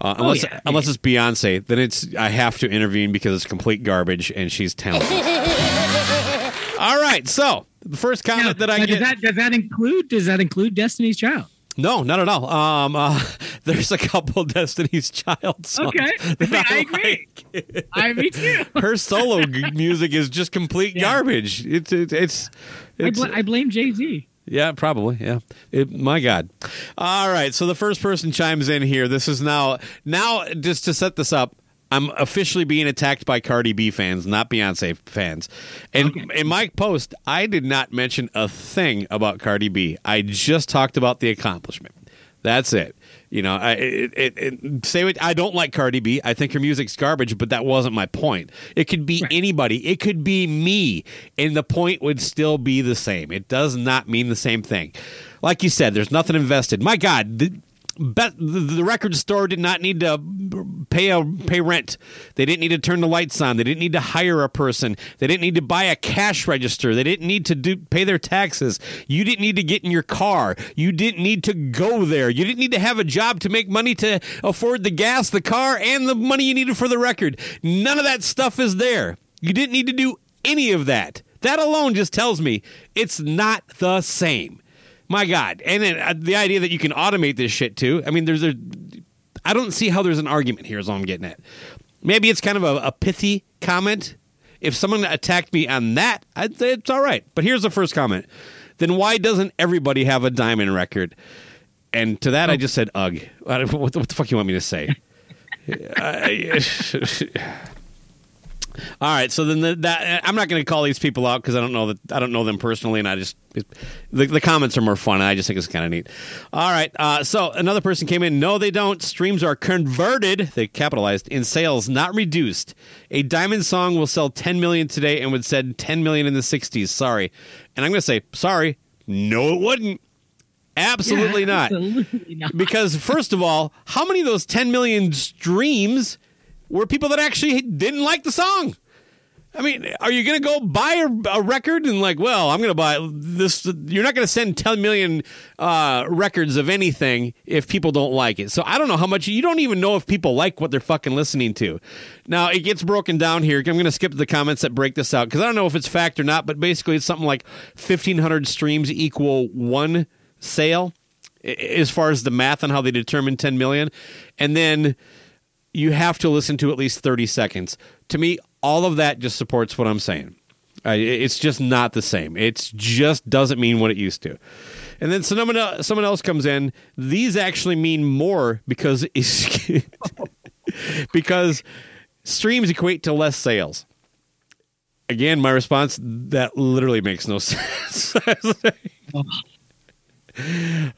Uh, Oh, unless yeah. unless it's Beyonce, then it's I have to intervene because it's complete garbage, and she's talented. All right, so the first comment that I Now, get. does that does that include does that include Destiny's Child? No, not at all. Um, uh, there's a couple Destiny's Child songs. Okay, that I agree. like. I me too. Her solo g- music is just complete garbage. It's it's it's. I, bl- I blame Jay Z. yeah, probably. Yeah. It, my God. All right. So the first person chimes in here. This is now now just to set this up. I'm officially being attacked by Cardi B fans, not Beyonce fans. And in my post, I did not mention a thing about Cardi B. I just talked about the accomplishment. That's it. You know, I it, it, it, say what I don't like Cardi B. I think her music's garbage, but that wasn't my point. It could be anybody. It could be me, and the point would still be the same. It does not mean the same thing. Like you said, there's nothing invested. My God, the, bet the, record store did not need to pay a pay rent. They didn't need to turn the lights on. They didn't need to hire a person. They didn't need to buy a cash register. They didn't need to do pay their taxes. You didn't need to get in your car. You didn't need to go there. You didn't need to have a job to make money to afford the gas, the car, and the money you needed for the record. None of that stuff is there. You didn't need to do any of that. That alone just tells me it's not the same. My God. And then uh, the idea that you can automate this shit too. I mean, there's a. I don't see how there's an argument here, is all I'm getting at. Maybe it's kind of a, a pithy comment. If someone attacked me on that, I'd say it's all right. But here's the first comment. then why doesn't everybody have a diamond record? And to that, I just said, ugh. What, what the fuck you want me to say? all right, so then the, that I'm not going to call these people out because I don't know that I don't know them personally, and I just the, the comments are more fun. And I just think it's kind of neat. All right, uh, so another person came in. No, they don't. Streams are converted. They capitalized in sales, not reduced. A diamond song will sell 10 million today and would sell 10 million in the 60s. Sorry, and I'm going to say sorry. No, it wouldn't. Absolutely Yeah, not. absolutely not. Because first of all, how many of those 10 million streams were people that actually didn't like the song? I mean, are you going to go buy a, a record and like, well, I'm going to buy this? You're not going to send 10 million uh, records of anything if people don't like it. So I don't know how much. You don't even know if people like what they're fucking listening to. Now it gets broken down here. I'm going to skip the comments that break this out because I don't know if it's fact or not. But basically, it's something like 1,500 streams equal one sale as far as the math on how they determine 10 million, and then you have to listen to at least 30 seconds. To me, all of that just supports what I'm saying. Uh, it's just not the same. It just doesn't mean what it used to. And then someone el- someone else comes in. These actually mean more because because streams equate to less sales. Again, my response that literally makes no sense.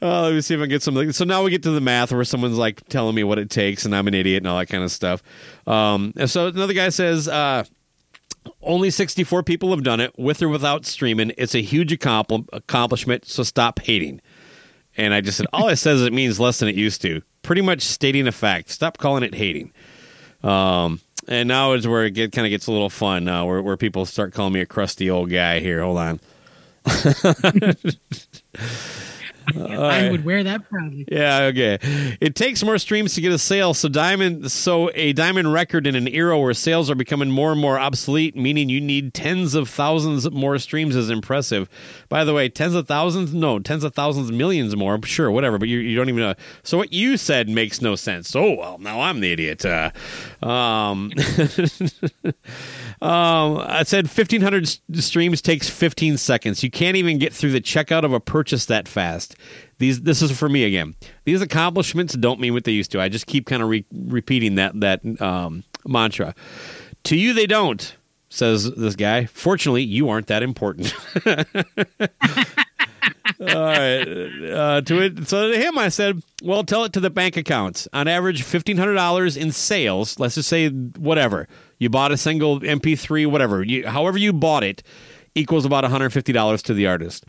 Uh, let me see if I can get something. So now we get to the math where someone's like telling me what it takes, and I'm an idiot and all that kind of stuff. Um, so another guy says, uh, only 64 people have done it with or without streaming. It's a huge accompli- accomplishment, so stop hating. And I just said, all it says is it means less than it used to. Pretty much stating a fact. Stop calling it hating. Um, and now is where it get, kind of gets a little fun, uh, where, where people start calling me a crusty old guy here. Hold on. I would wear that proudly. Yeah, okay. It takes more streams to get a sale, so diamond so a diamond record in an era where sales are becoming more and more obsolete, meaning you need tens of thousands more streams is impressive. By the way, tens of thousands? No, tens of thousands, millions more. Sure, whatever, but you, you don't even know. So what you said makes no sense. Oh well, now I'm the idiot. Uh, um, um, I said 1500 streams takes 15 seconds. You can't even get through the checkout of a purchase that fast. These, this is for me again. These accomplishments don't mean what they used to. I just keep kind of re- repeating that that um, mantra. To you, they don't. Says this guy. Fortunately, you aren't that important. All right. Uh, to it, so to him, I said, "Well, tell it to the bank accounts. On average, fifteen hundred dollars in sales. Let's just say whatever you bought a single MP3, whatever, you, however you bought it, equals about one hundred fifty dollars to the artist.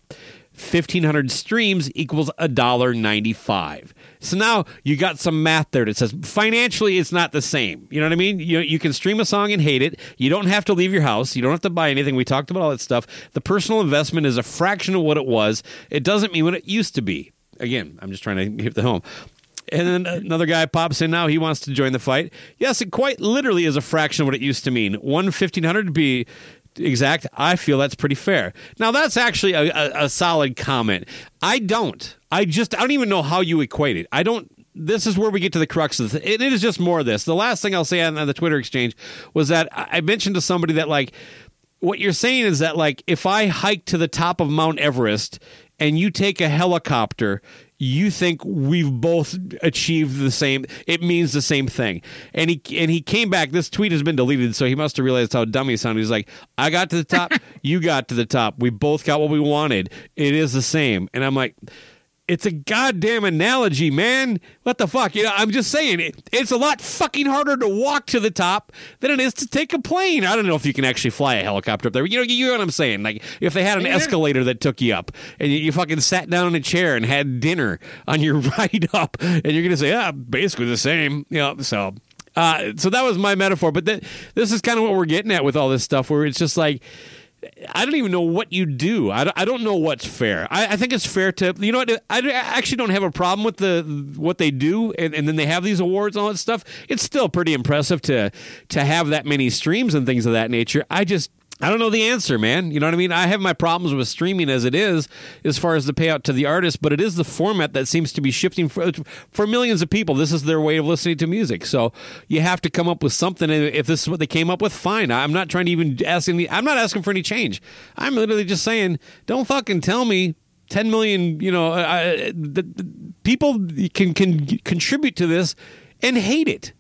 Fifteen hundred streams equals a dollar ninety-five. So now you got some math there that says financially it's not the same. You know what I mean? You you can stream a song and hate it. You don't have to leave your house. You don't have to buy anything. We talked about all that stuff. The personal investment is a fraction of what it was. It doesn't mean what it used to be. Again, I'm just trying to hit the home. And then another guy pops in now. He wants to join the fight. Yes, it quite literally is a fraction of what it used to mean. One fifteen hundred be exact. I feel that's pretty fair. Now that's actually a, a, a solid comment. I don't. I just I don't even know how you equate it. I don't. This is where we get to the crux of it. It is just more of this. The last thing I'll say on, the Twitter exchange was that I mentioned to somebody that like what you're saying is that like if I hike to the top of Mount Everest and you take a helicopter, you think we've both achieved the same it means the same thing. And he and he came back. This tweet has been deleted, so he must have realized how dumb he sounded. He's like, I got to the top, you got to the top. We both got what we wanted. It is the same. And I'm like it's a goddamn analogy, man. What the fuck? You know, I'm just saying it, it's a lot fucking harder to walk to the top than it is to take a plane. I don't know if you can actually fly a helicopter up there. You know, you know what I'm saying? Like if they had an escalator that took you up and you, you fucking sat down in a chair and had dinner on your ride up, and you're gonna say, ah, basically the same. You know, so. Uh, so that was my metaphor, but th- this is kind of what we're getting at with all this stuff, where it's just like I don't even know what you do. I don't, know what's fair. I, think it's fair to you know what I, I actually don't have a problem with the what they do, and, and then they have these awards and all that stuff. It's still pretty impressive to to have that many streams and things of that nature. I just I don't know the answer, man. You know what I mean? I have my problems with streaming as it is, as far as the payout to the artist, but it is the format that seems to be shifting for for millions of people. This is their way of listening to music. So you have to come up with something. And if this is what they came up with, fine. I'm not trying to even ask any. I'm not asking for any change. I'm literally just saying, don't fucking tell me 10 million, you know, uh, the, the people can can contribute to this and hate it.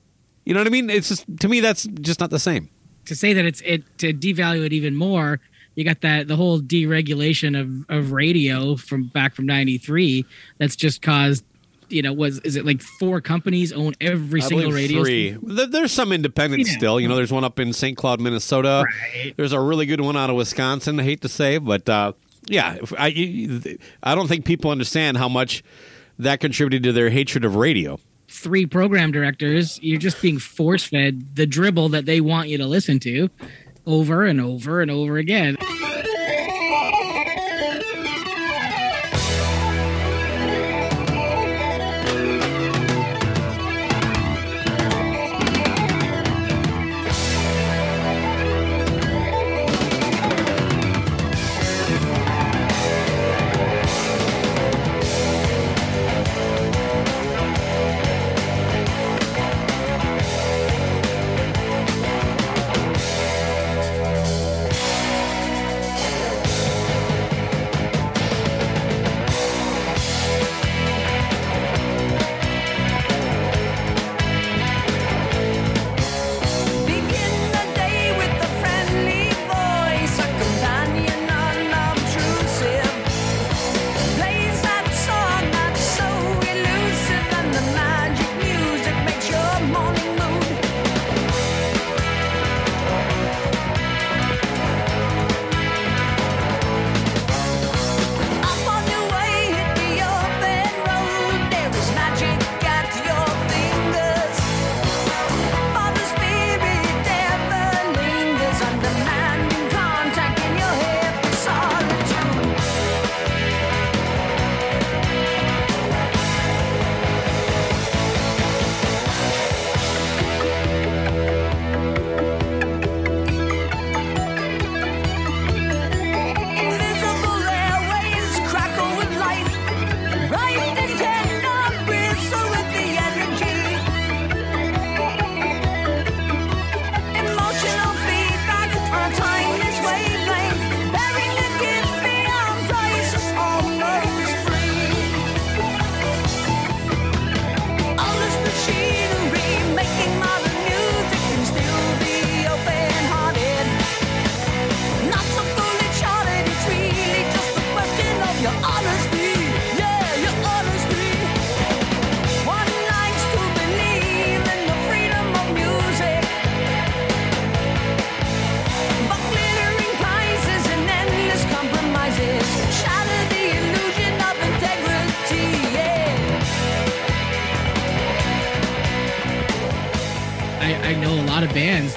You know what I mean? It's just to me that's just not the same. To say that it's it to devalue it even more, you got that the whole deregulation of of radio from back from 93 that's just caused you know was is it like four companies own every I single radio three. station? There's some independents Yeah. still. You know, there's one up in St. Cloud, Minnesota. There's a really good one out of Wisconsin. I hate to say, but uh, yeah, I I don't think people understand how much that contributed to their hatred of radio. Three program directors you're just being force fed the dribble that they want you to listen to over and over and over again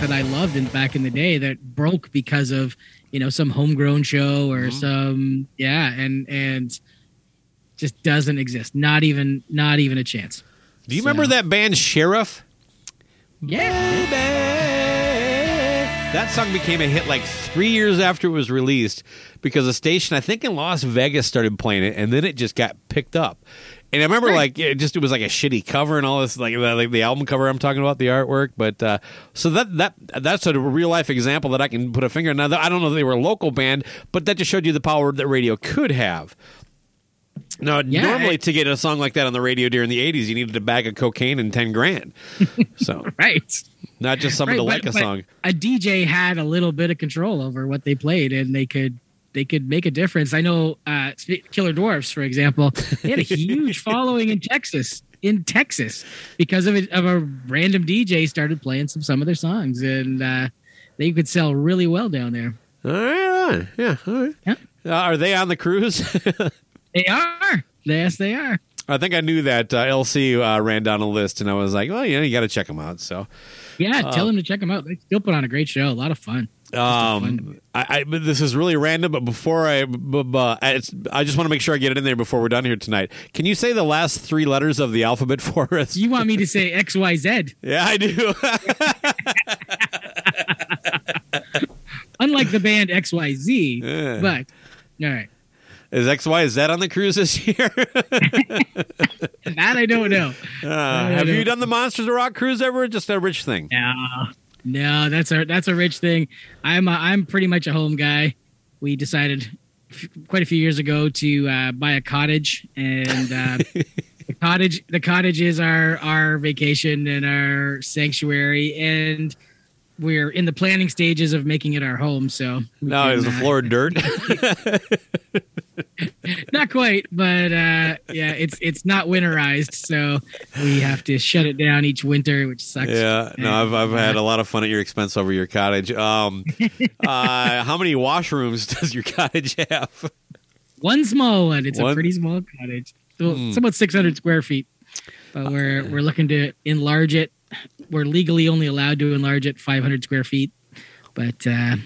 that I loved in back in the day that broke because of you know some homegrown show or mm-hmm. some yeah and and just doesn't exist not even not even a chance Do you remember that band Sheriff? Yeah. That song became a hit like three years after it was released because a station, I think in Las Vegas, started playing it, and then it just got picked up. And I remember, like, it just it was like a shitty cover and all this, like, the- like the album cover. I'm talking about the artwork, but uh, so that that that's a real life example that I can put a finger. on. Now, I don't know if they were a local band, but that just showed you the power that radio could have. Now, Yeah, normally to get a song like that on the radio during the '80s, you needed a bag of cocaine and ten grand. So, right, not just someone Right, to but- like a song. A DJ had a little bit of control over what they played, and they could they could make a difference. I know uh, Killer Dwarfs, for example, they had a huge following in Texas. In Texas, because of it, of a random DJ started playing some some of their songs, and uh, they could sell really well down there. All right, yeah, all right. Uh, are they on the cruise? They are. Yes, they are. I think I knew that uh, LC uh, ran down a list, and I was like, well, you know, you got to check them out. So, Yeah, Uh, tell them to check them out. They still put on a great show. A lot of fun. Um, I, I this is really random, but before I, b- b- it's, I just want to make sure I get it in there before we're done here tonight. Can you say the last three letters of the alphabet for us? You want me to say X Y Z? Yeah, I do. Unlike the band X Y Z, Yeah. but all right, Is X Y Z on the cruise this year? that I don't know. Uh, I have you done the Monsters of Rock cruise ever? Just a rich thing. No, no, that's a that's a rich thing. I'm a, I'm pretty much a home guy. We decided f- quite a few years ago to uh, buy a cottage, and uh, the cottage the cottage is our our vacation and our sanctuary, and we're in the planning stages of making it our home. So we No, can, is the uh, floor dirt? not quite, but uh, yeah, it's it's not winterized, so we have to shut it down each winter, which sucks. yeah, no, I've I've had a lot of fun at your expense over your cottage. Um, uh, how many washrooms does your cottage have? One small one. It's One? a pretty small cottage. So Hmm. it's about 600 square feet, but we're we're looking to enlarge it. We're legally only allowed to enlarge it 500 square feet, but uh,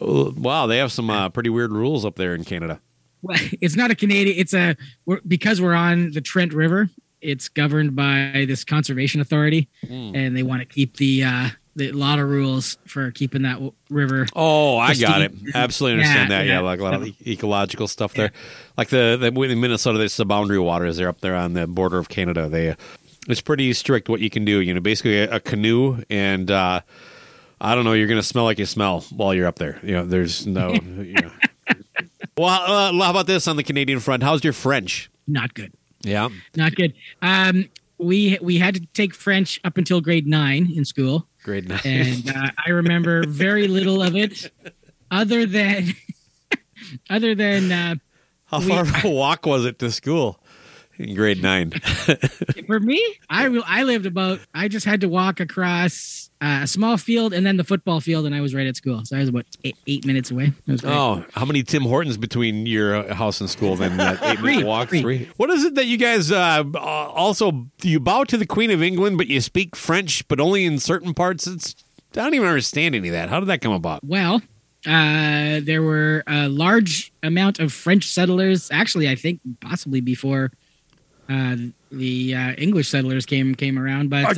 Wow, they have some uh, pretty weird rules up there in Canada. Well, it's not a Canadian. It's a we're, because we're on the Trent River. It's governed by this conservation authority, Hmm. and they want to keep the uh, the lot of rules for keeping that w- river. Oh, I got it. Absolutely understand Yeah, that. Yeah, yeah. like a lot of e- ecological stuff there. Like the, the in Minnesota, there's the boundary waters. They're up there on the border of Canada. They, it's pretty strict what you can do. You know, basically a, a canoe, and uh, I don't know. You're going to smell like you smell while you're up there. You know, there's no. you know. Well, uh, how about this on the Canadian front? How's your French? Not good. Yeah. Not good. Um, we we had to take French up until grade nine in school. Grade nine. and uh, I remember very little of it, other than other than uh, How we- far of a walk was it to school in grade nine? for me. I will- I lived about. I just had to walk across uh, a small field and then the football field, and I was right at school. So I was about eight, eight minutes away. Was. Oh, how many Tim Hortons between your uh, house and school? Then that eight Three. minute walk. Three. Three. What is it that you guys uh, uh, also you bow to the Queen of England, but you speak French, but only in certain parts? It's I don't even understand any of that. How did that come about? Well, uh, there were a large amount of French settlers. Actually, I think possibly before uh, the uh, English settlers came came around. But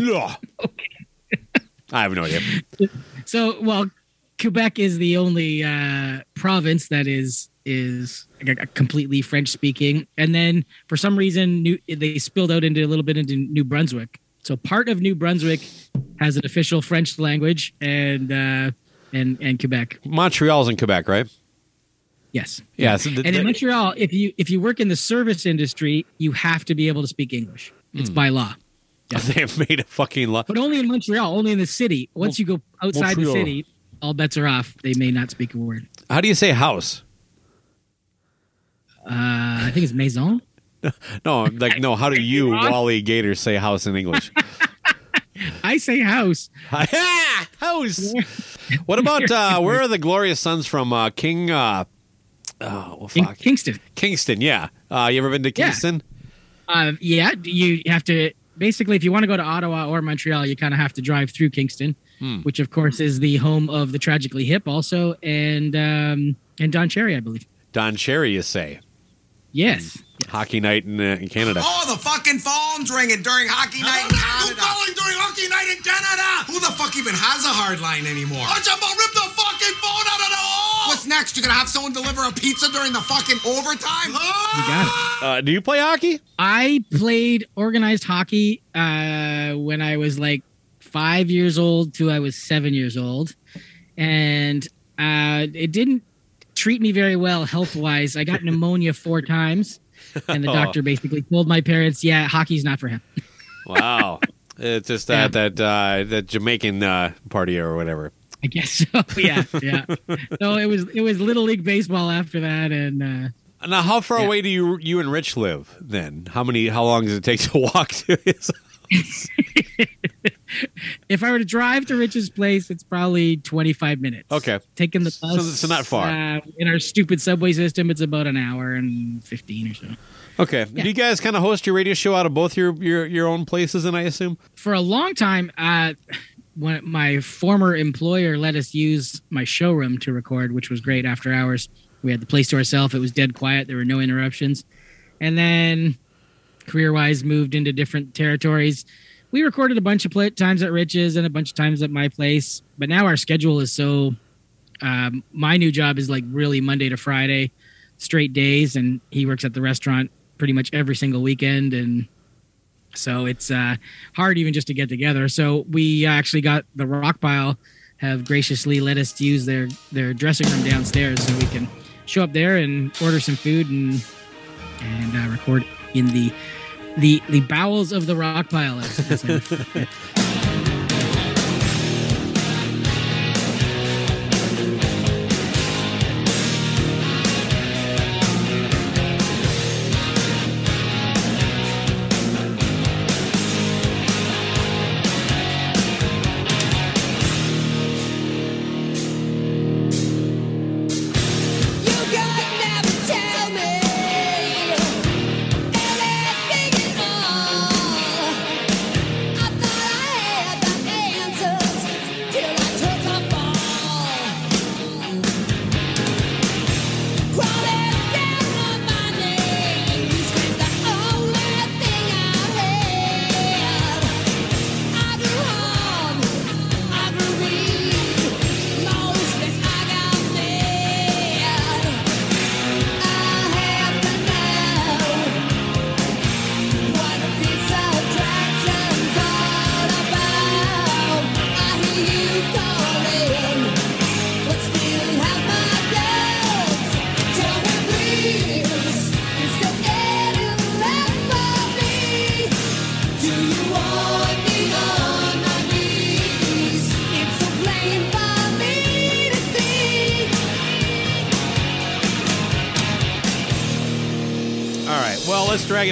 uh, I have no idea. so well, Quebec is the only uh, province that is is g- g- completely French speaking, and then for some reason, New, they spilled out into a little bit into New Brunswick. So part of New Brunswick has an official French language, and uh, and and Quebec. Montreal's in Quebec, right? Yes. Yeah. so the- and in Montreal, if you if you work in the service industry, you have to be able to speak English. It's Hmm. by law. they have made a fucking lot. But only in Montreal, only in the city. Once you go outside the city, all bets are off. They may not speak a word. How do you say house? Uh, I think it's maison. No, like no. How do you. Wally Gator, say house in English? I say house. house. What about uh, where are the glorious sons from? Uh, King. Uh, oh, well, fuck. Kingston. Kingston. Yeah. Uh, you ever been to Yeah. Kingston? Uh, yeah, you have to basically if you want to go to Ottawa or Montreal, you kind of have to drive through Kingston, Hmm. which of course is the home of the Tragically Hip, also, and um, and Don Cherry, I believe. Don Cherry, you say? Yes. Hockey night in, uh, in Canada. Oh, the fucking phone's ringing during hockey night in Canada. Who calling during hockey night in Canada? Who the fuck even has a hard line anymore? I'm about to rip the fucking phone out of the wall. What's next? You're gonna have someone deliver a pizza during the fucking overtime? You got it. Uh, do you play hockey? I played organized hockey uh, when I was like five years old to I was seven years old, and uh, it didn't treat me very well health wise. I got pneumonia four times, and the Oh. doctor basically told my parents, "Yeah, hockey's not for him." Wow. it's just that that uh, that Jamaican uh, party or whatever. I guess so. Yeah, yeah. so it was it was little league baseball after that, and uh, Now, how far away do you you and Rich live? Then, how many? How long does it take to walk to his? if I were to drive to Rich's place, it's probably twenty five minutes. Okay, taking the bus. so not far. Uh, in our stupid subway system, it's about an hour and fifteen or so. Okay. Do you guys kind of host your radio show out of both your your your own places? And I assume. For a long time, uh, when my former employer let us use my showroom to record, which was great after hours. We had the place to ourselves. It was dead quiet. There were no interruptions. And then, career wise, moved into different territories. We recorded a bunch of pla times at Rich's and a bunch of times at my place. But now our schedule is so. Um, my new job is like really Monday to Friday, straight days, and he works at the restaurant pretty much every single weekend. And so it's uh, hard even just to get together. So we actually got the rock pile have graciously let us use their their dressing room downstairs so we can show up there and order some food and and uh, record in the the the bowels of the rock pile.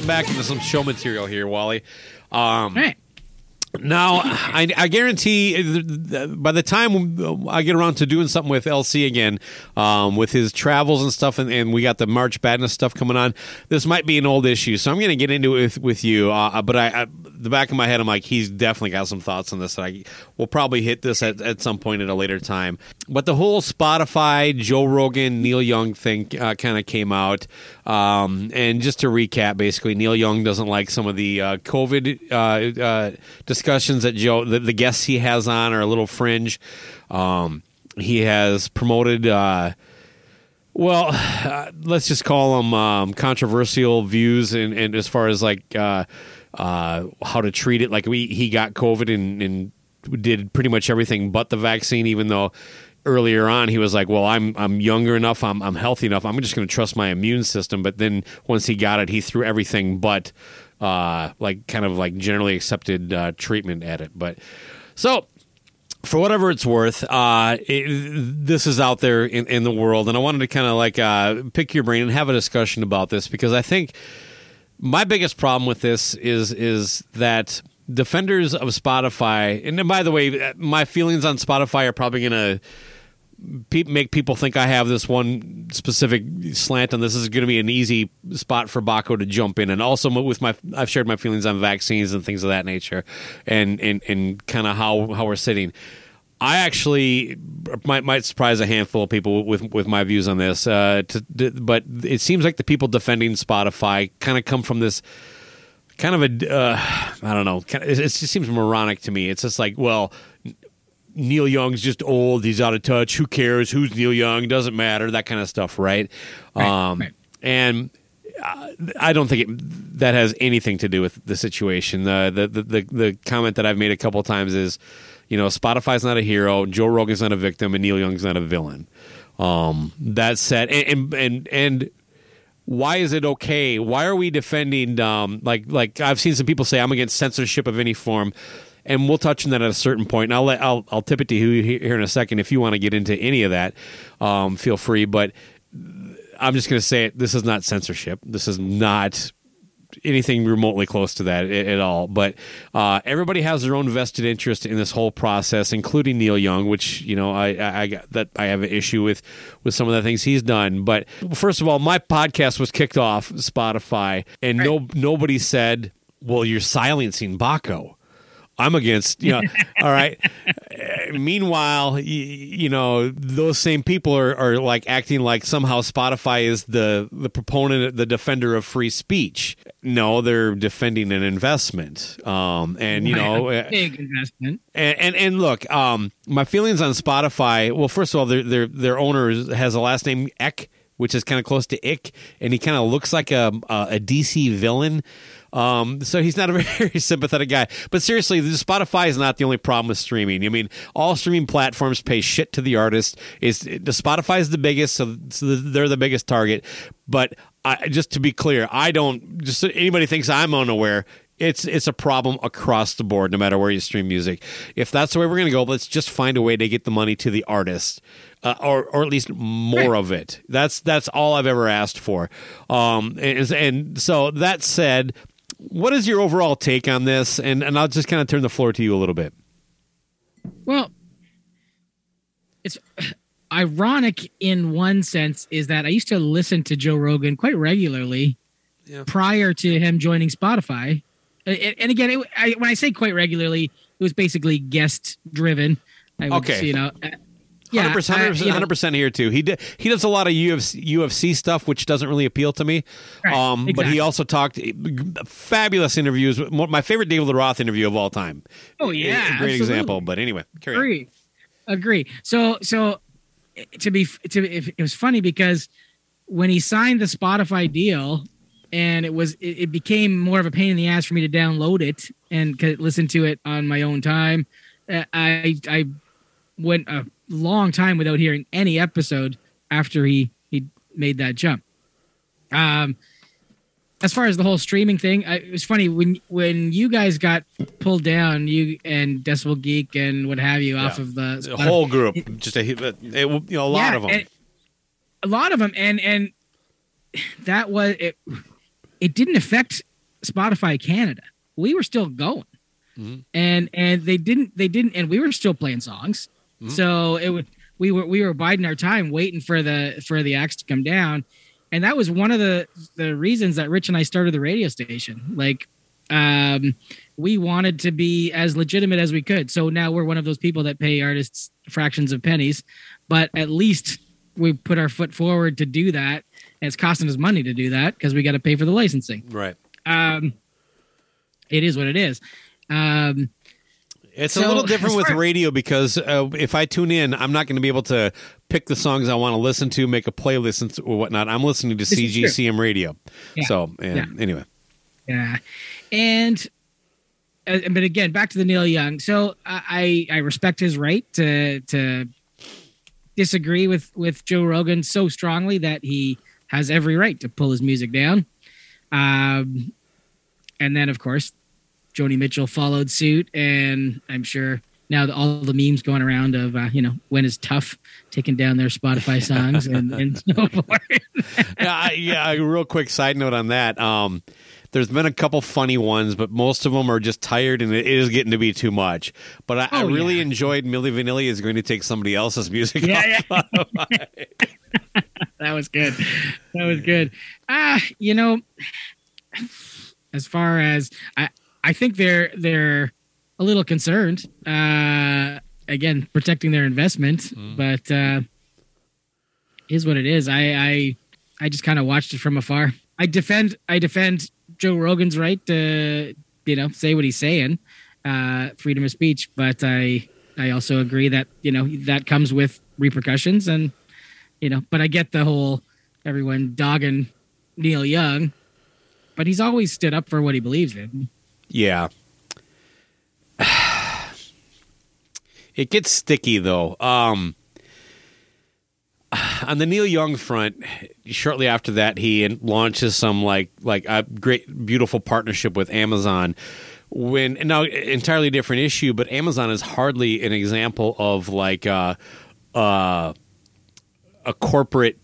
Well, let's drag it back into some show material here, Wally. Um, Now, I, I guarantee uh, by the time I get around to doing something with LC again, um, with his travels and stuff, and, and we got the March Badness stuff coming on, this might be an old issue. So I'm going to get into it with, with you. Uh, but I, I, the back of my head, I'm like, he's definitely got some thoughts on this. And I will probably hit this at, at some point at a later time. But the whole Spotify, Joe Rogan, Neil Young thing uh, kind of came out. Um, and just to recap, basically, Neil Young doesn't like some of the uh, COVID uh, uh, discussions that Joe, the, the guests he has on, are a little fringe. Um, he has promoted. Uh, well, uh, let's just call them um, controversial views, and, and as far as like uh, uh, how to treat it, like we he got COVID and, and did pretty much everything but the vaccine, even though earlier on he was like, "Well, I'm I'm younger enough, I'm I'm healthy enough, I'm just going to trust my immune system." But then once he got it, he threw everything but uh, like kind of like generally accepted uh, treatment at it. But so for whatever it's worth, uh, it, this is out there in, in the world, and I wanted to kind of like uh, pick your brain and have a discussion about this because I think my biggest problem with this is is that defenders of Spotify, and by the way, uh, my feelings on Spotify are probably going to pe- make people think I have this one specific slant on this. This is going to be an easy spot for Baco to jump in, and also with my I've shared my feelings on vaccines and things of that nature, and and and kind of how how we're sitting. I actually might might surprise a handful of people with with my views on this. Uh, to, to- but it seems like the people defending Spotify kind of come from this kind of a uh, I don't know. Kind of, it, it just seems moronic to me. It's just like, well, Neil Young's just old. He's out of touch. Who cares? Who's Neil Young? Doesn't matter. That kind of stuff, right? um, And uh, I don't think it, that has anything to do with the situation. The, the the the the comment that I've made a couple times is, you know, Spotify's not a hero, Joe Rogan's not a victim, and Neil Young's not a villain. Um, that said, and and and, and why is it okay? Why are we defending? Um, like like I've seen some people say I'm against censorship of any form, and we'll touch on that at a certain point. And I'll let I'll I'll tip it to you here in a second if you want to get into any of that. Um, feel free, but I'm just going to say it. This is not censorship. This is not anything remotely close to that at, all. But uh, everybody has their own vested interest in this whole process, including Neil Young, which you know I, I, I got that I have an issue with with some of the things he's done. But first of all, my podcast was kicked off Spotify, and no nobody said, "Well, you're silencing Baco." I'm against, you know, all right. Uh, Meanwhile, y- you know, those same people are, are like acting like somehow Spotify is the, the proponent, the defender of free speech. No, they're defending an investment. Um, and, you know, uh, big investment. and, and and look, um, my feelings on Spotify. Well, first of all, their their their owner has a last name Ek which is kind of close to Ick, and he kind of looks like a, a, a DC villain. Um, so he's not a very sympathetic guy. But seriously, the Spotify is not the only problem with streaming. I mean, all streaming platforms pay shit to the artist. Is the Spotify is the biggest, so, so they're the biggest target. But I, just to be clear, I don't. Just so anybody thinks I'm unaware. It's it's a problem across the board, no matter where you stream music. If that's the way we're going to go, let's just find a way to get the money to the artist, uh, or or at least more of it. That's that's all I've ever asked for. Um, and, and so that said, what is your overall take on this? And and I'll just kind of turn the floor to you a little bit. Well, it's ironic in one sense is that I used to listen to Joe Rogan quite regularly prior to him joining Spotify. And and again, it, I, when I say quite regularly, it was basically guest driven. I would, Okay. you know, yeah, Hundred percent, uh, you know, hundred percent here too. He did, he does a lot of UFC, UFC stuff, which doesn't really appeal to me. Right, um, But he also talked fabulous interviews. My favorite David Roth interview of all time. Oh yeah, a great absolutely. example. But anyway, carry on. agree agree so so to be to if, it was funny because when he signed the spotify deal and it was it, became more of a pain in the ass for me to download it and could listen to it on my own time uh, i i went a long time without hearing any episode after he he made that jump um as far as the whole streaming thing, I, it was funny when when you guys got pulled down, you and Decibel Geek and what have you off Yeah. of the The whole group, just a, it, you know, a lot Yeah, of them. and- a lot of them, and and that was it. It didn't affect Spotify Canada. We were still going, Mm-hmm. and and they didn't they didn't, and we were still playing songs. Mm-hmm. So it would we were we were biding our time, waiting for the for the axe to come down, and that was one of the the reasons that Rich and I started the radio station. Like, um, we wanted to be as legitimate as we could. So now we're one of those people that pay artists fractions of pennies, but at least we put our foot forward to do that. And it's costing us money to do that because we got to pay for the licensing. right. Um, it is what it is. Um, It's a little different with radio because uh, if I tune in, I'm not going to be able to pick the songs I want to listen to, make a playlist or whatnot. I'm listening to This is true. CGCM radio. Yeah. So, and Yeah. anyway, Yeah, and uh, but again, back to the Neil Young. So I I respect his right to to disagree with with Joe Rogan so strongly that he has every right to pull his music down. Um, and then of course, Joni Mitchell followed suit, and I'm sure now that all the memes going around of uh, you know when is tough taking down their Spotify songs and, and so forth. yeah, I, yeah. A real quick side note on that. Um, there's been a couple funny ones, but most of them are just tired, and it is getting to be too much. But I, I Oh, really enjoyed Milli Vanilli is going to take somebody else's music. Yeah, off yeah. That was good. That was good. Ah, you know, as far as I, I think they're they're a little concerned. Uh, again, protecting their investment, but uh, is what it is. I I, I just kind of watched it from afar. I defend I defend Joe Rogan's right to you know say what he's saying, uh, freedom of speech. But I I also agree that you know that comes with repercussions and you know but i get the whole everyone dogging neil young but he's always stood up for what he believes in Yeah. It gets sticky though. Um on the Neil Young front, shortly after that he launches some like like a great beautiful partnership with Amazon. When now entirely different issue, but Amazon is hardly an example of like uh uh a corporate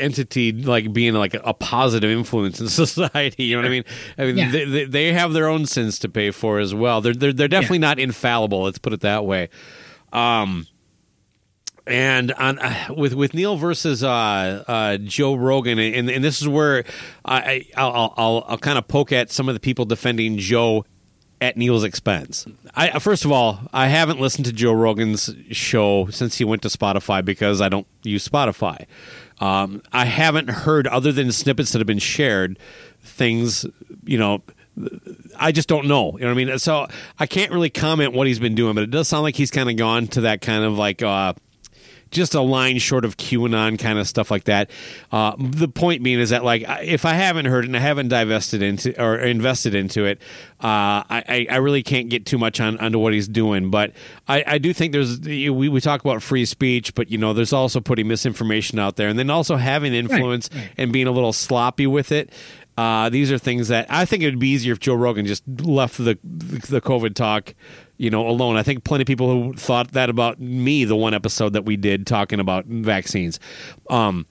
entity like being like a positive influence in society. You know what I mean? I mean, Yeah. they, they, they have their own sins to pay for as well. They're they're, they're definitely not infallible. Let's put it that way. Um, and on uh, with with Neil versus uh, uh, Joe Rogan, and and this is where I, I I'll I'll, I'll kind of poke at some of the people defending Joe at Neil's expense. I first of all, I haven't listened to Joe Rogan's show since he went to Spotify because I don't use Spotify. Um, I haven't heard other than snippets that have been shared things, you know. I just don't know. You know what I mean? So I can't really comment what he's been doing, but it does sound like he's kind of gone to that kind of like uh, just a line short of QAnon kind of stuff like that. Uh, the point being is that like if I haven't heard it and I haven't divested into or invested into it, uh, I, I really can't get too much on onto what he's doing. But I, I do think there's we we talk about free speech, but you know there's also putting misinformation out there, and then also having influence right. and being a little sloppy with it. Uh, these are things that I think it would be easier if Joe Rogan just left the the COVID talk, you know, alone. I think plenty of people who thought that about me, the one episode that we did talking about vaccines. Um,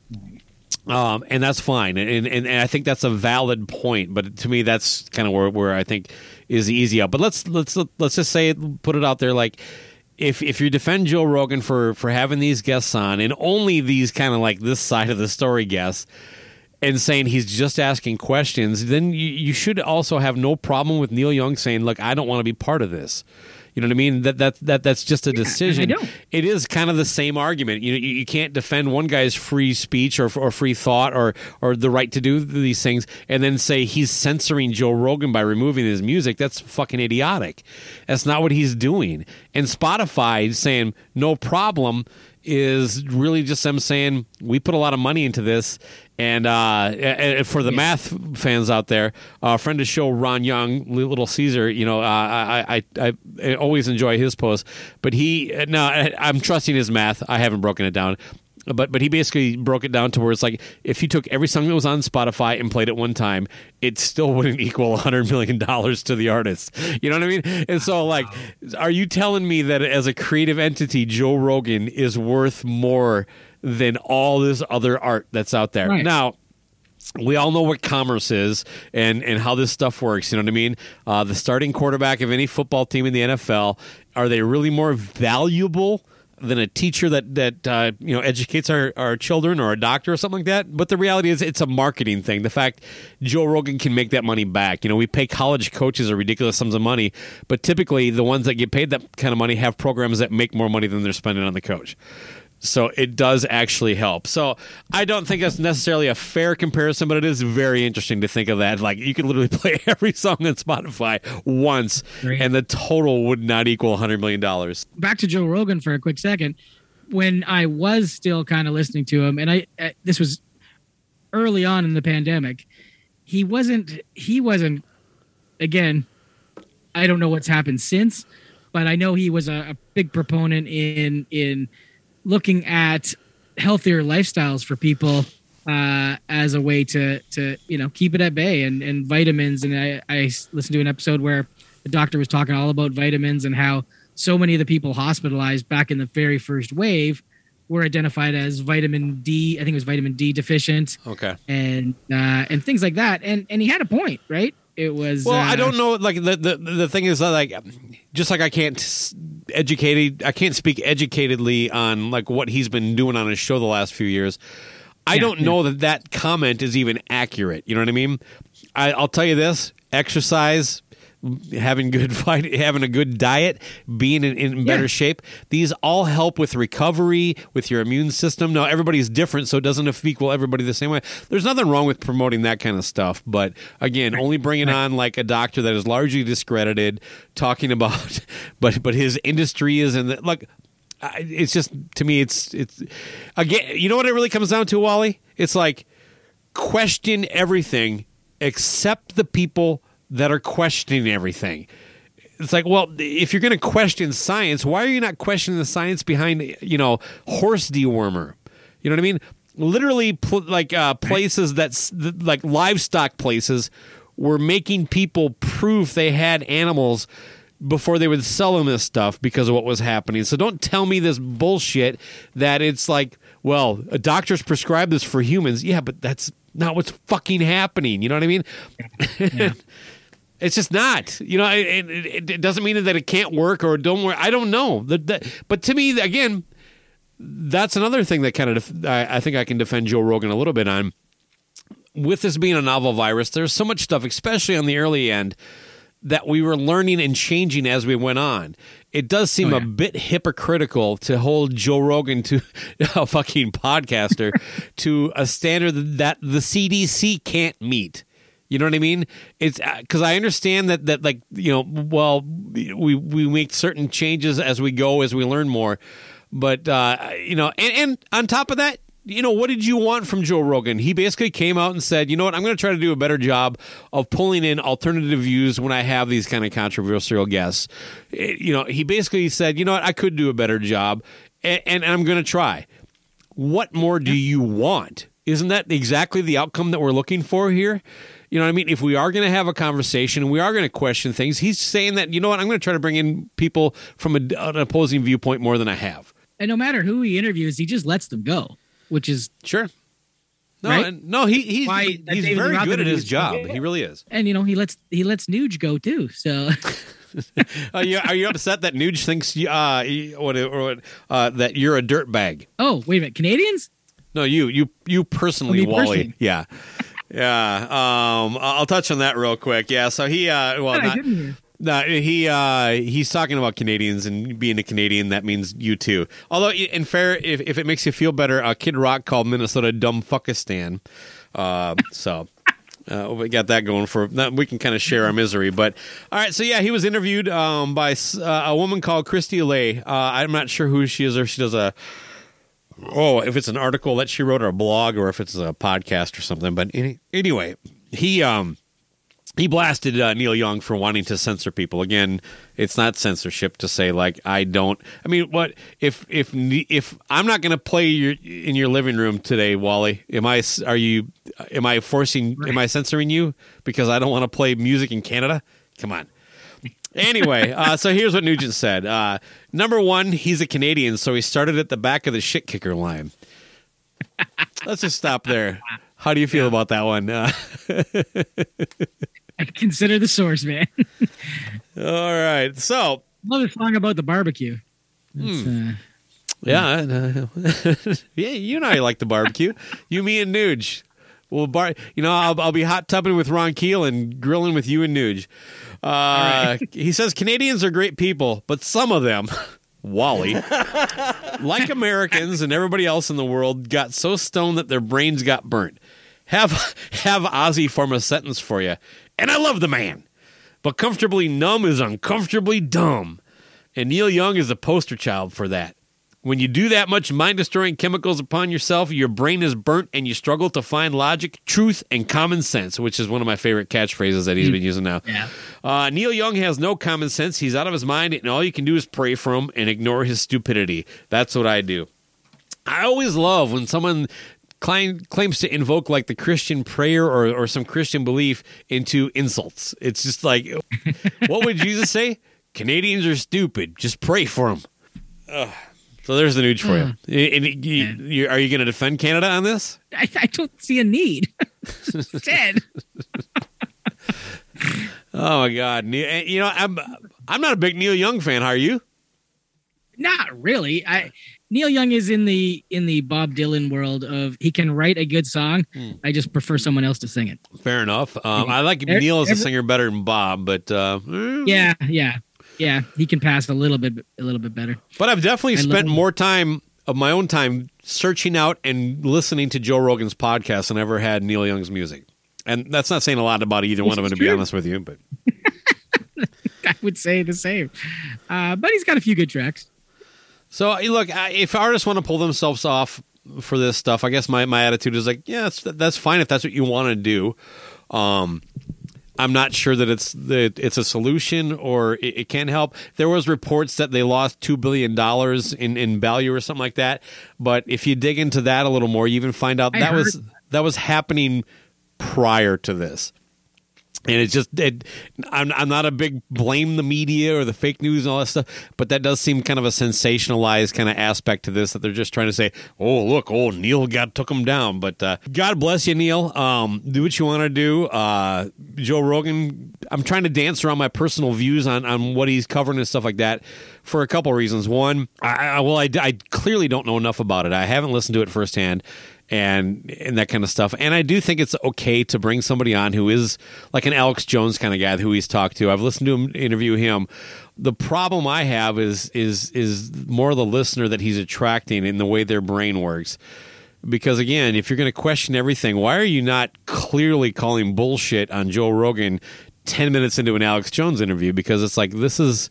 um, and that's fine, and, and and I think that's a valid point. But to me, that's kind of where, where I think is the easy out. But let's let's let's just say put it out there like if if you defend Joe Rogan for for having these guests on and only these kind of like this side of the story guests and saying he's just asking questions, then you, you should also have no problem with Neil Young saying, "Look, I don't want to be part of this." You know what I mean? That that that that's just a decision. don't. It is kind of the same argument. You know, you, you can't defend one guy's free speech or, or free thought or or the right to do these things, and then say he's censoring Joe Rogan by removing his music. That's fucking idiotic. That's not what he's doing. And Spotify is saying no problem is really just them saying we put a lot of money into this and uh, and for the math fans out there, uh, friend of the show Ron Young, Little Caesar, you know, uh, I, I I always enjoy his posts, but he no, I- I'm trusting his math. I haven't broken it down. But but he basically broke it down to where it's like if you took every song that was on Spotify and played it one time, it still wouldn't equal hundred million dollars to the artist. You know what I mean? And so like, are you telling me that as a creative entity, Joe Rogan is worth more than all this other art that's out there? Right. Now we all know what commerce is and, and how this stuff works. You know what I mean? Uh, the starting quarterback of any football team in the NFL are they really more valuable than a teacher that that uh, you know educates our, our children or a doctor or something like that? But the reality is, it's a marketing thing. The fact Joe Rogan can make that money back. You know, we pay college coaches a ridiculous sums of money, but typically the ones that get paid that kind of money have programs that make more money than they're spending on the coach. So it does actually help. So I don't think that's necessarily a fair comparison, but it is very interesting to think of that. Like you could literally play every song on Spotify once, and the total would not equal $100 million. back to Joe Rogan for a quick second. When I was still kind of listening to him, and I uh, this was early on in the pandemic, he wasn't he wasn't again. I don't know what's happened since, but I know he was a, a big proponent in in looking at healthier lifestyles for people uh, as a way to to you know keep it at bay and and vitamins. And I, I listened to an episode where the doctor was talking all about vitamins and how so many of the people hospitalized back in the very first wave were identified as vitamin D. I think it was vitamin D deficient Okay. and uh, and things like that. And and he had a point, right? It was Well, uh, I don't know. Like the, the the thing is like, just like I can't educated, I can't speak educatedly on like what he's been doing on his show the last few years. I don't know that that comment is even accurate. You know what I mean? I, I'll tell you this: exercise, having good fight, having a good diet, being in, in better Yeah. shape. These all help with recovery, with your immune system. Now everybody's different, so it doesn't equal everybody the same way. There's nothing wrong with promoting that kind of stuff, but again, only bringing on like a doctor that is largely discredited, talking about, but but his industry is in the look. I- It's just to me, it's it's again. You know what it really comes down to, Wally? It's like question everything except the people that are questioning everything. It's like, well, if you're going to question science, why are you not questioning the science behind, you know, horse dewormer? You know what I mean? Literally, pl- like uh, places that's like livestock places were making people prove they had animals before they would sell them this stuff because of what was happening. So don't tell me this bullshit that it's like, well, a doctor's prescribed this for humans. Yeah, but that's not what's fucking happening. You know what I mean? It's just not. You know, it, it, it doesn't mean that it can't work or don't work. I don't know. The, the, but to me, again, that's another thing that kind of def- I, I think I can defend Joe Rogan a little bit on. With this being a novel virus, there's so much stuff, especially on the early end, that we were learning and changing as we went on. It does seem oh, a bit hypocritical to hold Joe Rogan to a fucking podcaster to a standard that the CDC can't meet. You know what I mean? It's because I understand that that like you know, well, we we make certain changes as we go as we learn more, but uh, you know, and, and on top of that, you know, what did you want from Joe Rogan? He basically came out and said, you know what, I'm going to try to do a better job of pulling in alternative views when I have these kind of controversial guests. Eh, You know, he basically said, you know what, I could do a better job, and, and I'm going to try. What more do you want? Isn't that exactly the outcome that we're looking for here? You know what I mean? If we are going to have a conversation and we are going to question things, he's saying that, you know what, I'm going to try to bring in people from a, an opposing viewpoint more than I have. And no matter who he interviews, he just lets them go, which is sure. No, right? and- no, he he's Why he's David very Robin good at his is- job. He really is. and you know he lets he lets Nuge go too. So Are you are you upset that Nuge thinks you, uh what, what uh that you're a dirt bag? oh wait a minute, Canadians? No, you you you personally, Oh, Wally. personally. Yeah. Yeah, um, I'll touch on that real quick. Yeah, so he, uh, well, not, no, he, uh, he's talking about Canadians and being a Canadian. That means you too. Although, in fair, if, if it makes you feel better, uh, Kid Rock called Minnesota dumb fuckistan. Uh, so. Uh, we got that going for that. We can kind of share our misery, but all right. So yeah, he was interviewed um, by uh, a woman called Christy Lay. Uh, I'm not sure who she is, or she does a oh, if it's an article that she wrote or a blog or if it's a podcast or something. But any, anyway, he um he blasted uh, Neil Young for wanting to censor people. Again, it's not censorship to say like I don't. I mean, what if if if I'm not going to play your in your living room today, Wally? Am I? Are you? Am I forcing? Am I censoring you because I don't want to play music in Canada? Come on. Anyway, uh, so here's what Nugent said. Uh, number one, he's a Canadian, so he started at the back of the shit kicker line. Let's just stop there. How do you feel about that one? Uh, I consider the source, man. all right. So, Love the song about the barbecue. Hmm. uh, yeah, uh, yeah, you and I like the barbecue. You, me, and Nuge. Well, bar. You know, I'll, I'll be hot tubbing with Ron Keel and grilling with you and Nuge. Uh, He says Canadians are great people, but some of them, Wally, like Americans and everybody else in the world, got so stoned that their brains got burnt. Have have Ozzy form a sentence for you, and I love the man, but comfortably numb is uncomfortably dumb, and Neil Young is a poster child for that. When you do that much mind destroying chemicals upon yourself, your brain is burnt and you struggle to find logic, truth, and common sense, which is one of my favorite catchphrases that he's been using now. Yeah. Uh, Neil Young has no common sense. He's out of his mind, and all you can do is pray for him and ignore his stupidity. That's what I do. I always love when someone claim, claims to invoke like the Christian prayer or, or some Christian belief into insults. It's just like, what would Jesus say? Canadians are stupid. Just pray for them. Ugh. So there's the news for you. And you- you- Are you going to defend Canada on this? I, I don't see a need. Dead. Oh my God! And, You know, I'm I'm not a big Neil Young fan. How Are you? Not really. I Neil Young is in the in the Bob Dylan world of he can write a good song. Hmm. I just prefer someone else to sing it. Fair enough. Um, I like Every- Neil as a every- singer better than Bob, but uh, eh. Yeah, yeah, yeah. He can pass a little bit a little bit better. But I've definitely I spent more time of my own time searching out and listening to Joe Rogan's podcast than I ever had Neil Young's music. And that's not saying a lot about either one of them, to be honest with you. But I would say the same. Uh, but he's got a few good tracks. so look, if artists want to pull themselves off for this stuff, I guess my, my attitude is like, yeah, that's, that's fine if that's what you want to do. Um, I'm not sure that it's that it's a solution or it, it can help. There was reports that they lost two billion dollars in, in value or something like that. But if you dig into that a little more, you even find out I that was that was happening prior to this. And it's just, it, I'm, I'm not a big blame the media or the fake news and all that stuff, but that does seem kind of a sensationalized kind of aspect to this that they're just trying to say, oh, look, oh, Neil got took him down. But uh, God bless you, Neil. Um, do what you want to do. Uh, Joe Rogan, I'm trying to dance around my personal views on, on what he's covering and stuff like that for a couple reasons. One, I, I, well, I, I clearly don't know enough about it. I haven't listened to it firsthand and and that kind of stuff. And I do think it's okay to bring somebody on who is like an Alex Jones kind of guy who he's talked to. I've listened to him interview him. The problem I have is is is more the listener that he's attracting in the way their brain works. Because again, if you're going to question everything, why are you not clearly calling bullshit on Joe Rogan 10 minutes into an Alex Jones interview because it's like this is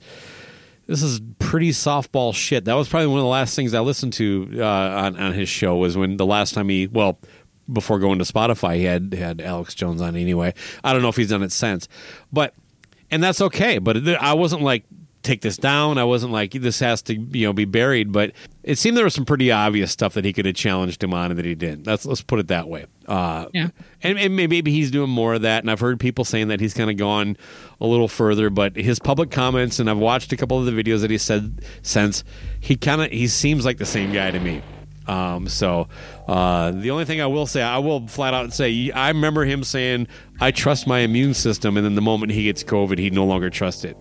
this is pretty softball shit. That was probably one of the last things I listened to uh, on on his show was when the last time he well before going to Spotify he had had Alex Jones on anyway. I don't know if he's done it since, but and that's okay. But I wasn't like take this down. I wasn't like this has to you know be buried. But it seemed there was some pretty obvious stuff that he could have challenged him on and that he didn't. That's let's put it that way. Uh, Yeah. and, and maybe he's doing more of that. And I've heard people saying that he's kind of gone a little further. But his public comments, and I've watched a couple of the videos that he said since he kind of he seems like the same guy to me. Um, so uh, the only thing I will say, I will flat out say, I remember him saying, "I trust my immune system," and then the moment he gets COVID, he no longer trusts it.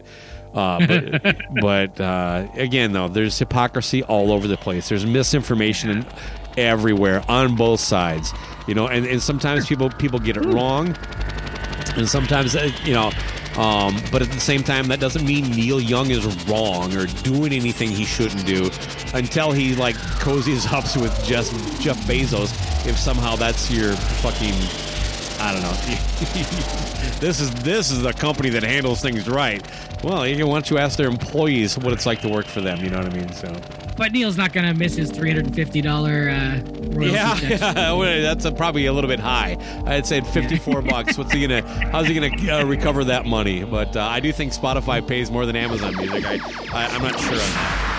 Uh, but but uh, again, though, there's hypocrisy all over the place. There's misinformation in, everywhere on both sides. You know, and, and sometimes people people get it wrong, and sometimes uh, you know. Um, but at the same time, that doesn't mean Neil Young is wrong or doing anything he shouldn't do until he like cozies up with just Jeff Bezos. If somehow that's your fucking, I don't know. this is this is the company that handles things right. Well, you don't you ask their employees what it's like to work for them? You know what I mean? So. But Neil's not going to miss his three hundred and fifty dollar uh, royalty Yeah, yeah, well, that's a, probably a little bit high. I'd say fifty-four bucks. What's he gonna? How's he gonna uh, recover that money? But uh, I do think Spotify pays more than Amazon Music. I, I I'm not sure on that.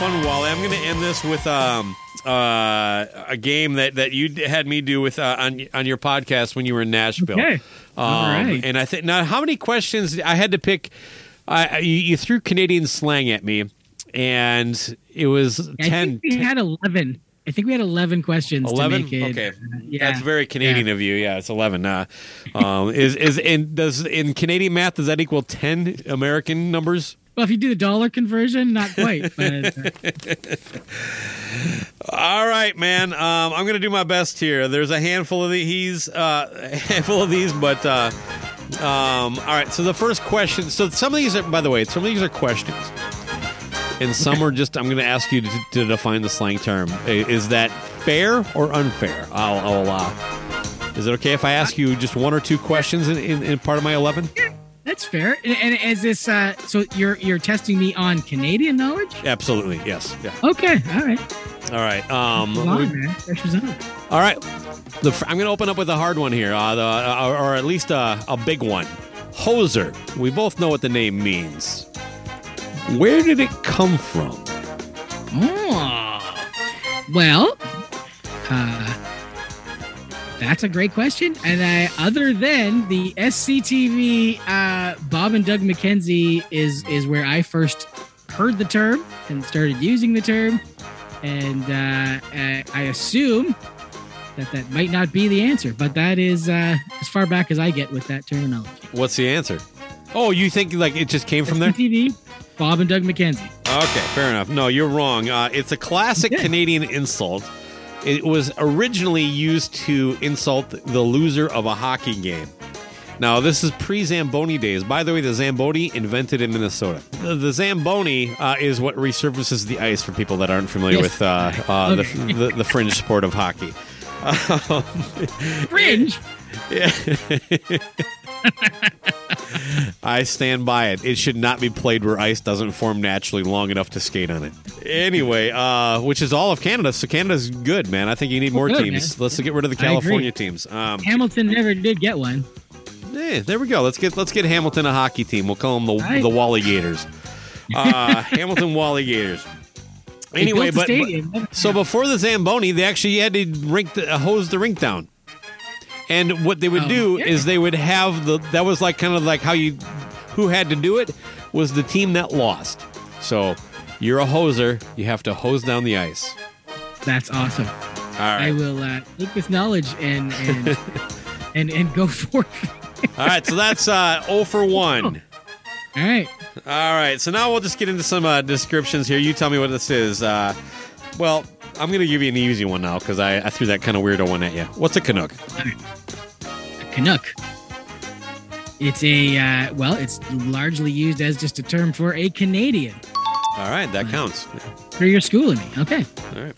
Fun, Wally. I'm going to end this with um, uh, a game that, that you had me do with uh, on on your podcast when you were in Nashville. Okay. Um, All right. And I think now, how many questions I had to pick? You, you threw Canadian slang at me, and it was I ten. think we had eleven. I think we had eleven questions. 11 To make it, okay uh, yeah. that's very canadian of you yeah it's 11 uh, um, is is in does in canadian math does that equal 10 american numbers Well, if you do the dollar conversion, not quite. Uh, All right, man. Um, I'm going to do my best here. There's a handful of these, uh, handful of these, but uh, um, all right. So the first question. So some of these are, by the way, some of these are questions, and some are just. I'm going to ask you to, to define the slang term. Is that fair or unfair? I'll, I'll allow. Is it okay if I ask you just one or two questions in, in, in part of my 11? That's fair. And, and is this uh, so? You're you're testing me on Canadian knowledge? Absolutely. Yes. Yeah. Okay. All right. All right. Um, on, we- man. Pressure's on. All right. The, I'm going to open up with a hard one here, uh, the, or, or at least a, a big one. Hoser. We both know what the name means. Where did it come from? Oh. Well, uh, that's a great question. And I, other than the SCTV, uh, Bob and Doug McKenzie is is where I first heard the term and started using the term. And uh, I, I assume that that might not be the answer, but that is uh, as far back as I get with that terminology. What's the answer? Oh, you think like it just came from there? SCTV, Bob and Doug McKenzie. Okay, fair enough. No, you're wrong. Uh, it's a classic Canadian insult. It was originally used to insult the loser of a hockey game. Now, this is pre Zamboni days. By the way, the Zamboni invented in Minnesota. The, the Zamboni uh, is what resurfaces the ice for people that aren't familiar Yes. with uh, uh, Okay. the, the, the fringe sport of hockey. Um, Fringe? Yeah. I stand by it. It should not be played where ice doesn't form naturally long enough to skate on it. Anyway, uh, which is all of Canada. So Canada's good, man. I think you need more Good, teams. man. Let's get rid of the California teams. Um, Hamilton never did get one. yeah, there we go. Let's get let's get Hamilton a hockey team. We'll call them the Right. the Wally Gators. Uh, Hamilton Wally Gators. Anyway, but, but- so before the Zamboni, they actually had to rink the, uh, hose the rink down. And what they would Oh, do is they would have the that was like kind of like how you who had to do it was the team that lost. So you're a hoser, you have to hose down the ice. That's awesome. All I will uh, take this knowledge and and and, and go for it. All right, so that's uh 0 for 1. All right. All right, so now we'll just get into some uh, descriptions here. You tell me what this is. Uh, well, I'm going to give you an easy one now because I, I threw that kind of weirdo one at you. What's a Canuck? Canuck. It's a uh, well, it's largely used as just a term for a Canadian All right, that counts. for your schooling me. Okay. All right.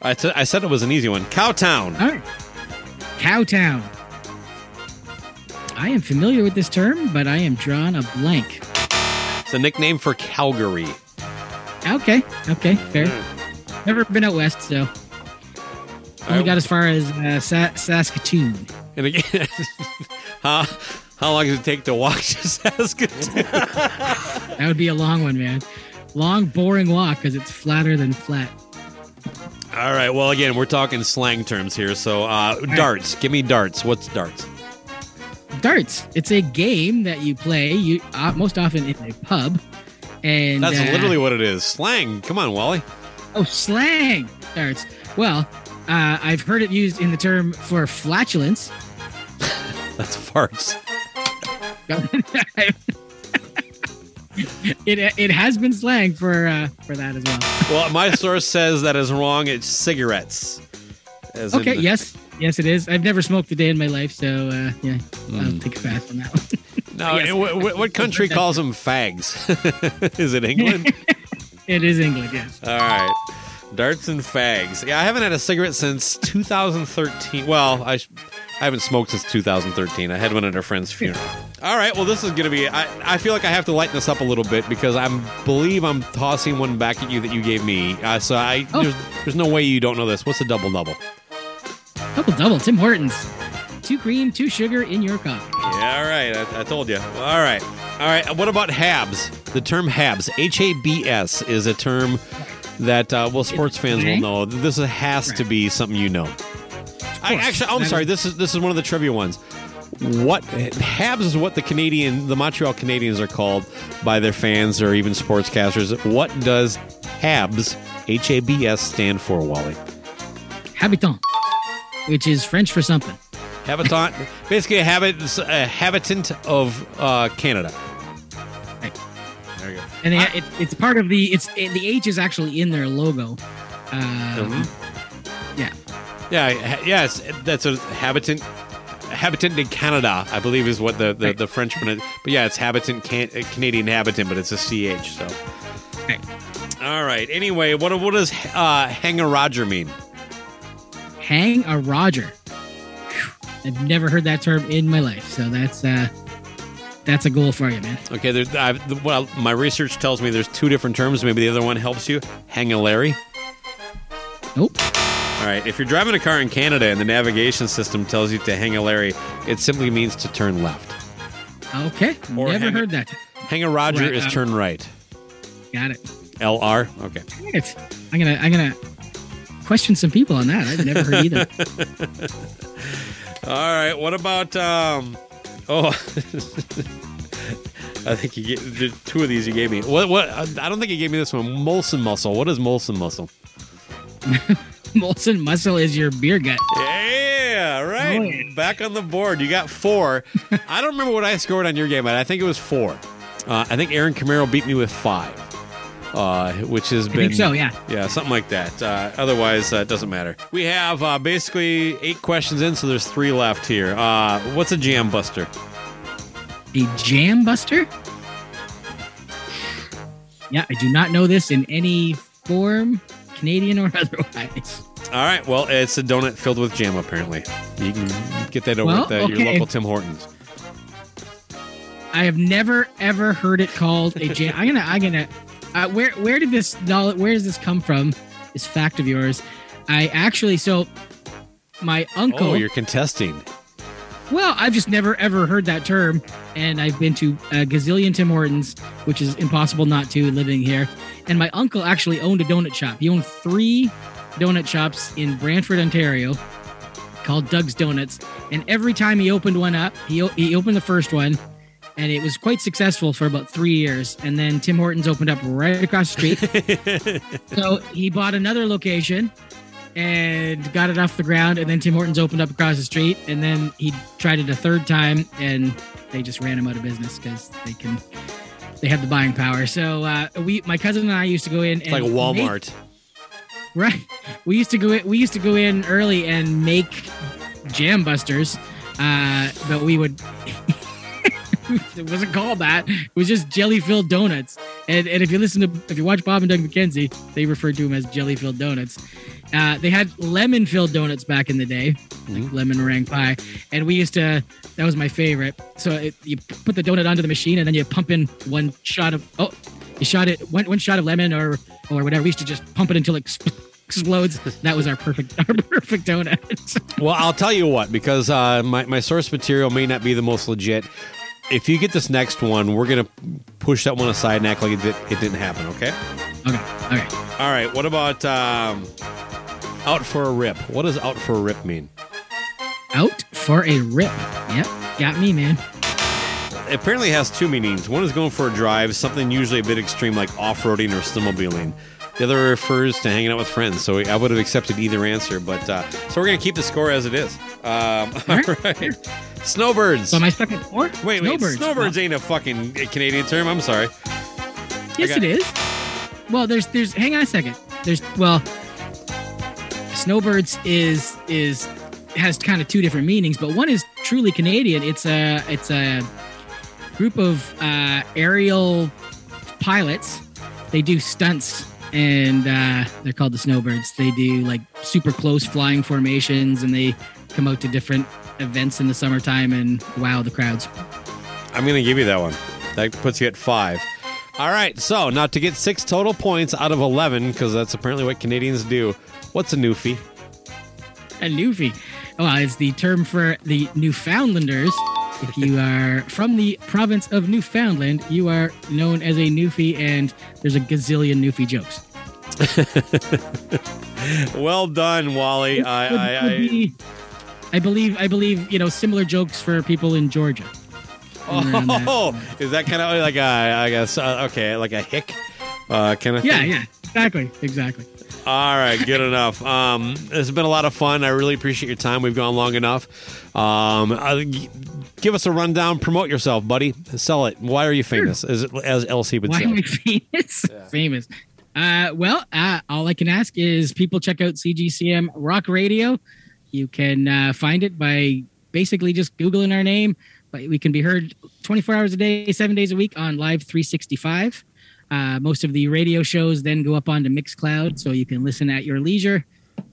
I, t- I said it was an easy one. Cowtown. All right. Cowtown. I am familiar with this term, but I am drawn a blank. It's a nickname for Calgary. Okay. Okay. Fair. Never been out west, so only got as far as uh, Sa- Saskatoon. And again, how, how long does it take to walk to Saskatoon? That would be a long one, man. Long, boring walk because it's flatter than flat. All right. Well, again, we're talking slang terms here. So, uh, darts. Give me darts. What's darts? Darts. It's a game that you play. You uh, most often in a pub, and That's uh, literally what it is. Slang. Come on, Wally. Oh, slang darts. Well, uh, I've heard it used in the term for flatulence. That's farts. it it has been slang for uh, for that as well. Well, my source says that is wrong. It's cigarettes. Okay, yes, yes, it is. I've never smoked a day in my life, so uh, yeah, I'll Hmm. take a pass on that one. No, Yes. wh- wh- what country calls them fags? is it England? it is England, yes. All right. Darts and fags. Yeah, I haven't had a cigarette since 2013. Well, I, I haven't smoked since 2013. I had one at a friend's funeral. All right. Well, this is going to be. I, I feel like I have to lighten this up a little bit because I believe I'm tossing one back at you that you gave me. Uh, so I Oh. there's, there's no way you don't know this. What's a double double? Double double, Tim Hortons. Two cream, two sugar in your cup. Yeah, all right. I, I told you. All right. All right. What about Habs? The term Habs, H A B S, is a term that, uh, well, sports fans will know. This has to be something you know. I, actually, I'm sorry. is- This is this is one of the trivia ones. What Habs is what the Canadian, the Montreal Canadiens are called by their fans or even sportscasters. What does Habs, H A B S, stand for, Wally? Habitant, which is French for something. Habitant, basically a, habit, a habitant of uh, Canada. And they, it, it's part of the it's it, the H is actually in their logo. Um, Yeah. Yeah, yes, that's a habitant. Habitant in Canada, I believe, is what the the, the French pronounce. But yeah, it's habitant can, uh, Canadian habitant, but it's a ch. So, Right. all right. Anyway, what what does uh, hang a Roger mean? Hang a Roger. Phew. I've never heard that term in my life, so that's uh that's a goal for you, man. Okay, there, I've, well, my research tells me there's two different terms. Maybe the other one helps you. Hang a Larry. Nope. All right. If you're driving a car in Canada and the navigation system tells you to hang a Larry, it simply means to turn left. Okay. Or never hang heard that. Hang a Roger Right, is um, turn right. Got it. LR. Okay. It's, I'm gonna I'm gonna question some people on that. I've never heard either. All right. What about um? Oh, I think you get the two of these you gave me. What? What? I don't think you gave me this one. Molson Muscle. What is Molson Muscle? Molson Muscle is your beer gut. Yeah, right. Oh, yeah. Back on the board. You got four. I don't remember what I scored on your game, but I think it was four. Uh, I think Aaron Camaro beat me with five, uh, which has I been think so, yeah. yeah, something like that. Uh, otherwise, uh, it doesn't matter. We have uh, basically eight questions in, so there's three left here. Uh, what's a jam buster? A jam buster? Yeah, I do not know this in any form, Canadian or otherwise. All right. Well, it's a donut filled with jam. Apparently, you can get that over Well, at the, your local Tim Hortons. I have never ever heard it called a jam. I'm gonna I'm gonna. Uh, where where did this knowledge? Where does this come from? This fact of yours. I actually so my uncle. Oh, you're contesting. Well, I've just never ever heard that term, and I've been to a gazillion Tim Hortons, which is impossible not to living here. And my uncle actually owned a donut shop. He owned three donut shops in Brantford, Ontario, called Doug's Donuts. And every time he opened one up, he he opened the first one, and it was quite successful for about three years. And then Tim Hortons opened up right across the street. so he bought another location and got it off the ground. And then Tim Hortons opened up across the street. And then he tried it a third time, and they just ran him out of business because they can. They have the buying power. So uh, we, my cousin and I, used to go in. It's like a and make- Walmart. Right. We used to go in, we used to go in early and make jam busters. Uh, but we would it wasn't called that. It was just jelly filled donuts. And and if you listen to if you watch Bob and Doug McKenzie, they referred to them as jelly filled donuts. Uh, they had lemon filled donuts back in the day, like lemon meringue pie. And we used to that was my favorite. So it, you put the donut onto the machine and then you pump in one shot of oh you shot it one, one shot of lemon or or whatever. We used to just pump it until it exp- explodes. That was our perfect our perfect donut. Well, I'll tell you what, because uh, my, my source material may not be the most legit. If you get this next one, we're going to push that one aside and act like it, did, it didn't happen, okay? Okay. Okay. All right. What about um, out for a rip? What does out for a rip mean? Out for a rip. Yep. Got me, man. It apparently has two meanings. One is going for a drive, something usually a bit extreme like off roading or snowmobiling. The other refers to hanging out with friends. So I would have accepted either answer, but uh, so we're going to keep the score as it is. Um, all right. Snowbirds. So am I stuck at four? Wait, wait. Snowbirds. Snowbirds ain't a fucking Canadian term. I'm sorry. Yes, got- it is. Well, there's there's hang on a second. There's well, snowbirds is is has kind of two different meanings, but one is truly Canadian. It's a it's a group of uh, aerial pilots. They do stunts, and uh, they're called the snowbirds. They do like super close flying formations, and they come out to different events in the summertime and wow the crowds. I'm going to give you that one. That puts you at five. All right. So now to get six total points out of 11, because that's apparently what Canadians do. What's a newfie? A newfie. Well, it's the term for the Newfoundlanders. If you are from the province of Newfoundland, you are known as a newfie, and there's a gazillion newfie jokes. well done, Wally. I, I, I, I believe, I believe, you know, similar jokes for people in Georgia. Oh, is that kind of like a, I guess, uh, okay, like a hick uh, kind of Yeah, thing? yeah, exactly, exactly. All right, good enough. Um, it's been a lot of fun. I really appreciate your time. We've gone long enough. Um, uh, give us a rundown. Promote yourself, buddy. Sell it. Why are you famous? As, as LC would Why say. am I famous? famous. Uh, well, uh, all I can ask is people check out CGCM Rock Radio. You can uh, find it by basically just Googling our name. But we can be heard 24 hours a day, seven days a week on Live 365. Uh, most of the radio shows then go up onto Mixcloud, so you can listen at your leisure.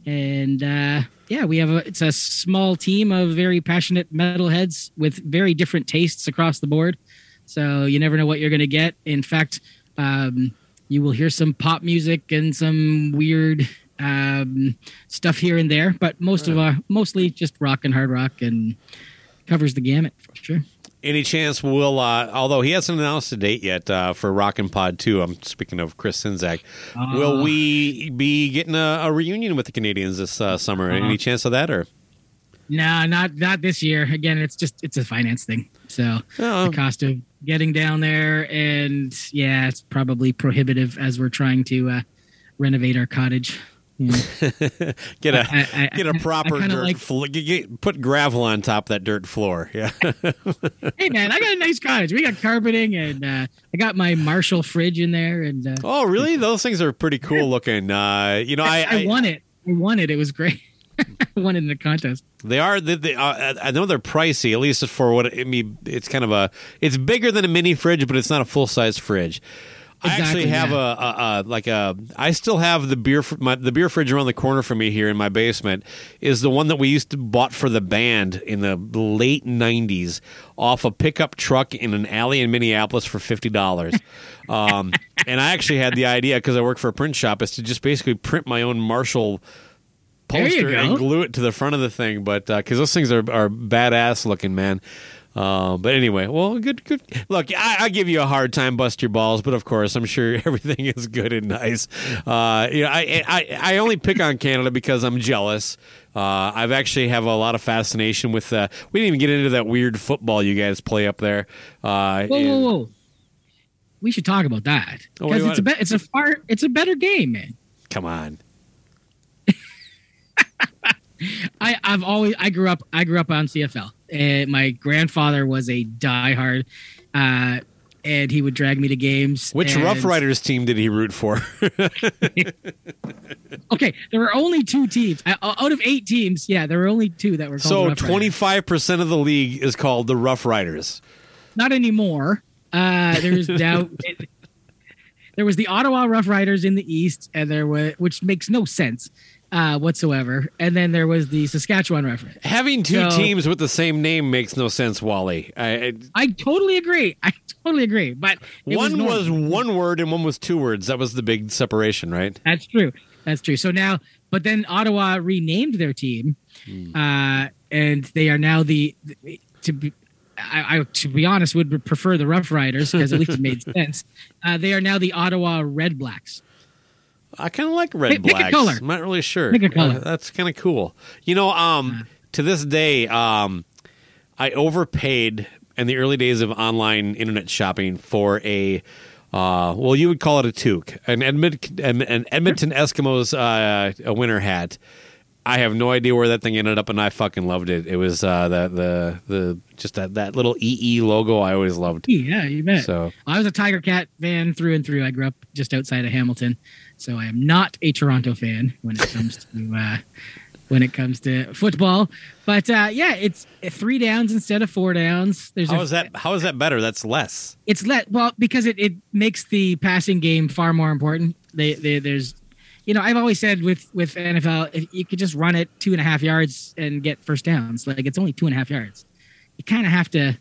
And uh, yeah, we have a it's a small team of very passionate metalheads with very different tastes across the board. So you never know what you're going to get. In fact, um, you will hear some pop music and some weird um, stuff here and there, but most of our mostly just rock and hard rock and covers the gamut for sure. Any chance we'll, uh, although he hasn't announced a date yet uh, for Rockin' Pod 2, I'm speaking of Chris Sinzak, will Uh. we be getting a, a reunion with the Canadians this uh, summer? Uh-huh. Any chance of that? or No, not not this year. Again, it's just it's a finance thing. So the cost of getting down there, and yeah, it's probably prohibitive as we're trying to uh, renovate our cottage. Yeah. Get a I- I- get a I- I proper dirt like- get- put gravel on top of that dirt floor. Yeah. hey man, I got a nice cottage. We got carpeting, and uh, I got my Marshall fridge in there. And uh, oh, really? Those things are pretty cool looking. Uh, you know, I, I, won it. I won it. It was great. I won it in the contest. They are. They, they, uh, I know they're pricey, at least for what I mean. It's kind of a. It's bigger than a mini fridge, but it's not a full size fridge. I actually have a, a, a like a. I still have the beer. fr- My, the beer fridge around the corner from me here in my basement is the one that we used to bought for the band in the late '90s off a pickup truck in an alley in Minneapolis for fifty dollars. um, and I actually had the idea because I work for a print shop is to just basically print my own Marshall poster and glue it to the front of the thing. But because those things are, are badass looking, man. Uh, but anyway, well, good, good. Look, I, I give you a hard time, bust your balls, but of course, I'm sure everything is good and nice. Uh, you know, I, I, I only pick on Canada because I'm jealous. Uh, I've actually have a lot of fascination with. Uh, we didn't even get into that weird football you guys play up there. Uh, Whoa, and- whoa, whoa! We should talk about that Oh, because you it's a be- it's a far it's a better game, man. Come on. I, I've always I grew up I grew up on CFL. And my grandfather was a diehard, uh, and he would drag me to games. Which and- Rough Riders team did he root for? Okay, there were only two teams Uh, out of eight teams. Yeah, there were only two that were called so 25 percent of the league is called the Rough Riders. Not anymore. Uh, there's doubt. it- there was the Ottawa Rough Riders in the east, and there was which makes no sense uh, whatsoever. And then there was the Saskatchewan reference. Having two So- teams with the same name makes no sense, Wally. I, I, I totally agree. I totally agree. But one normal. was, one word and one was two words. That was the big separation, right? That's true. That's true. So now, but then Ottawa renamed their team, Hmm. uh, and they are now the, the- to be. I, I, to be honest, would prefer the Rough Riders because at least it made sense. Uh, they are now the Ottawa Redblacks. I kind of like red Pick- pick a blacks. color. I'm not really sure. Pick a color. Uh, that's kind of cool. You know, um, to this day, um, I overpaid in the early days of online internet shopping for a. Uh, well, you would call it a toque, an, Edmont, an Edmonton Eskimos uh, a winter hat. I have no idea where that thing ended up, and I fucking loved it. It was uh, the the the just that that little EE logo. I always loved. Yeah, you bet. So I was a Tiger Cat fan through and through. I grew up just outside of Hamilton, so I am not a Toronto fan when it comes to uh, when it comes to football. But uh, yeah, it's three downs instead of four downs. There's how a, is that? How is that better? That's less. It's less. well because it, it makes the passing game far more important. They, they there's you know I've always said with with NFL if you could just run it two and a half yards and get first downs like it's only two and a half yards. You kind of have to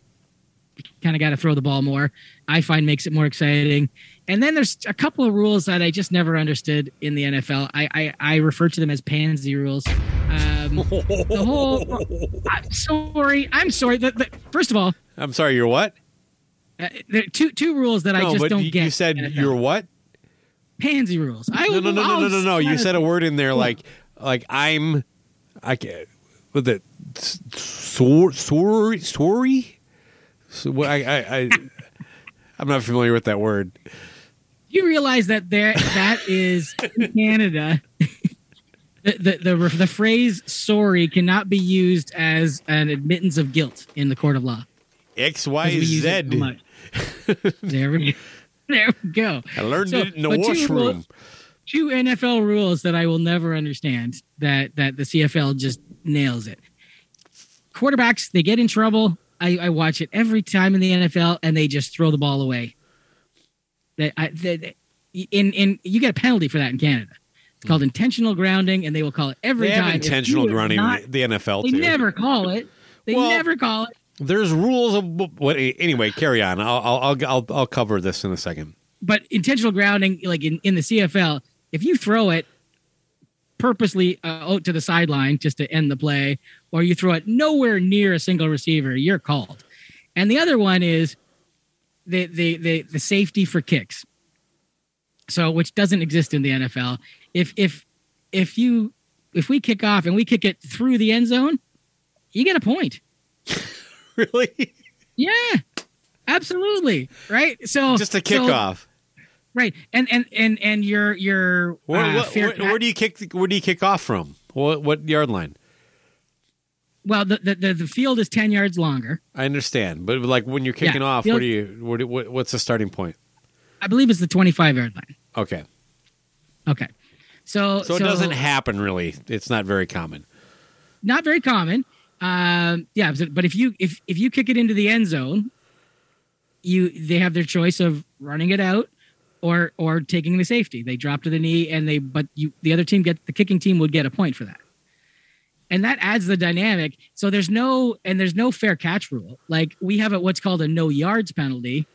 kind of got to throw the ball more. I find makes it more exciting. And then there's a couple of rules that I just never understood in the NFL. I I, I refer to them as pansy rules. Um, the whole. I'm sorry. I'm sorry. The, the, first of all, I'm sorry. You're what? uh, there are two two rules that I just don't you, get. you said you're what? pansy rules. I no, no, no, no, no, no, no. You said a word in there like, like I'm, I can't. With it, sorry, sorry, sorry. So? I, I, I, I'm not familiar with that word. You realize that there that is in Canada. The, the the the phrase "sorry" cannot be used as an admittance of guilt in the court of law. X, Y, so there we go. There we go. I learned So, it in the but two washroom. Two NFL rules that I will never understand that that the CFL just nails it. Quarterbacks they get in trouble. I, I watch it every time in the NFL, and they just throw the ball away. They, I, they- in in you get a penalty for that in Canada. It's called intentional grounding, and they will call it every They time. have intentional grounding not- the NFL They too. never call it. They Well, never call it. There's rules of what. Anyway, carry on. I'll, I'll, I'll, I'll, I'll cover this in a second. but intentional grounding, like in, in the CFL, if you throw it purposely uh, out to the sideline just to end the play, or you throw it nowhere near a single receiver, you're called. and the other one is the the the, the safety for kicks. So which doesn't exist in the NFL. If if if you if we kick off and we kick it through the end zone, you get a point. really? Yeah. Absolutely. Right? So Just a so- kickoff. right. And and and and your your Where, uh, what- where do you kick? Where do you kick off from? What what yard line? Well the, the the field is 10 yards longer. I understand, but like when you're Yeah, kicking off, field- where do you? Do, what, what's the starting point? I believe it's the 25 yard line. Okay, Okay. So so, it doesn't happen really. It's not very common. not very common. Um, yeah, but- but if you if if you kick it into the end zone, you they have their choice of running it out or or taking the safety. They drop to the knee and they but you the other team get the kicking team would get a point for that. And that adds the dynamic. So there's no and there's no fair catch rule. Like we have a what's called a no yards penalty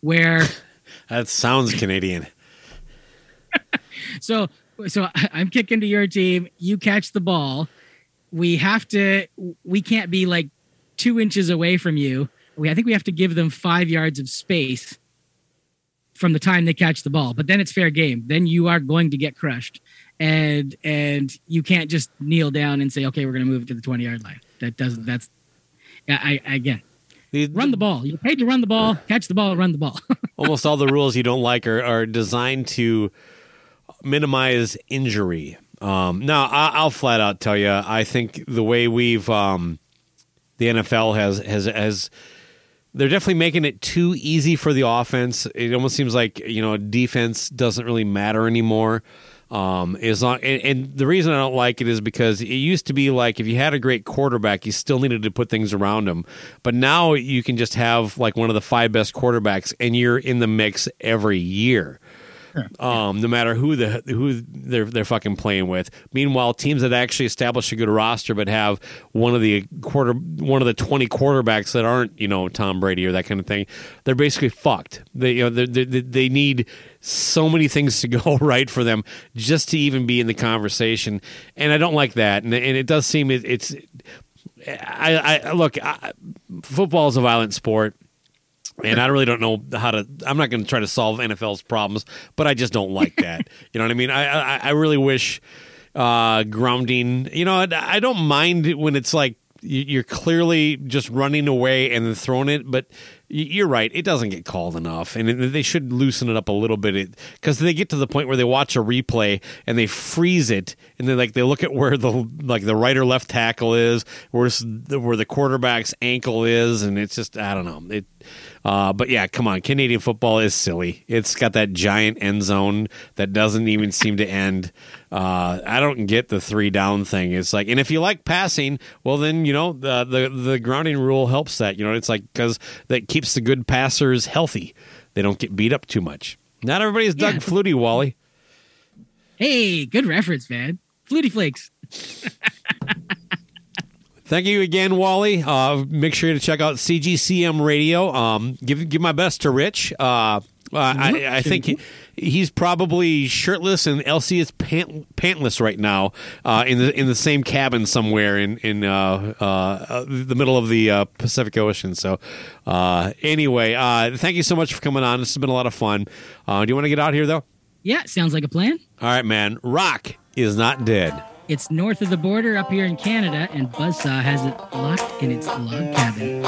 where That sounds Canadian. so so I'm kicking to your team. You catch the ball. We have to. We can't be like two inches away from you. We I think we have to give them five yards of space from the time they catch the ball. But then it's fair game. Then you are going to get crushed, and and you can't just kneel down and say, okay, we're going to move it to the twenty yard line. That doesn't. That's I, I again. run the ball. You're paid to run the ball, catch the ball, run the ball. Almost all the rules you don't like are, are designed to minimize injury. Um, now, I, I'll flat out tell you, I think the way we've um, the NFL has has has they're definitely making it too easy for the offense. It almost seems like you know defense doesn't really matter anymore. Um, as long and, and the reason I don't like it is because it used to be like if you had a great quarterback, you still needed to put things around him. But now you can just have like one of the five best quarterbacks, and you're in the mix every year um, no matter who the who they're they're fucking playing with. Meanwhile, teams that actually establish a good roster but have one of the quarter one of the twenty quarterbacks that aren't you know Tom Brady or that kind of thing, they're basically fucked. They you know they they, they need so many things to go right for them just to even be in the conversation, and I don't like that. And, and it does seem it, it's. I, I look. I, football is a violent sport and I really don't know how to. I'm not going to try to solve NFL's problems, but I just don't like that. you know what I mean? I I, I really wish uh, grounding. You know, I, I don't mind when it's like you- you're clearly just running away and then throwing it, but you're right. It doesn't get called enough, and they should loosen it up a little bit because they get to the point where they watch a replay and they freeze it, and then like they look at where the like the right or left tackle is, where's the, where the quarterback's ankle is, and it's just I don't know it. Uh, but yeah, come on, Canadian football is silly. It's got that giant end zone that doesn't even seem to end. Uh, I don't get the three down thing. It's like, and if you like passing, well, then you know the the, the grounding rule helps that. You know, it's like because that keeps the good passers healthy. They don't get beat up too much. Not everybody's Doug Yeah. Flutie, Wally. hey, good reference, man. Flutie Flakes. Thank you again, Wally. Uh, make sure to check out CGCM Radio. Um, give give my best to Rich. Uh, uh, I, I think he, he's probably shirtless and LC is pant, pantless right now uh, in the in the same cabin somewhere in in uh, uh, the middle of the uh, Pacific Ocean. So uh, anyway, uh, thank you so much for coming on. This has been a lot of fun. Uh, do you want to get out here though? Yeah, sounds like a plan. All right, man. Rock is not dead. It's north of the border up here in Canada, and Buzzsaw has it locked in its log cabin.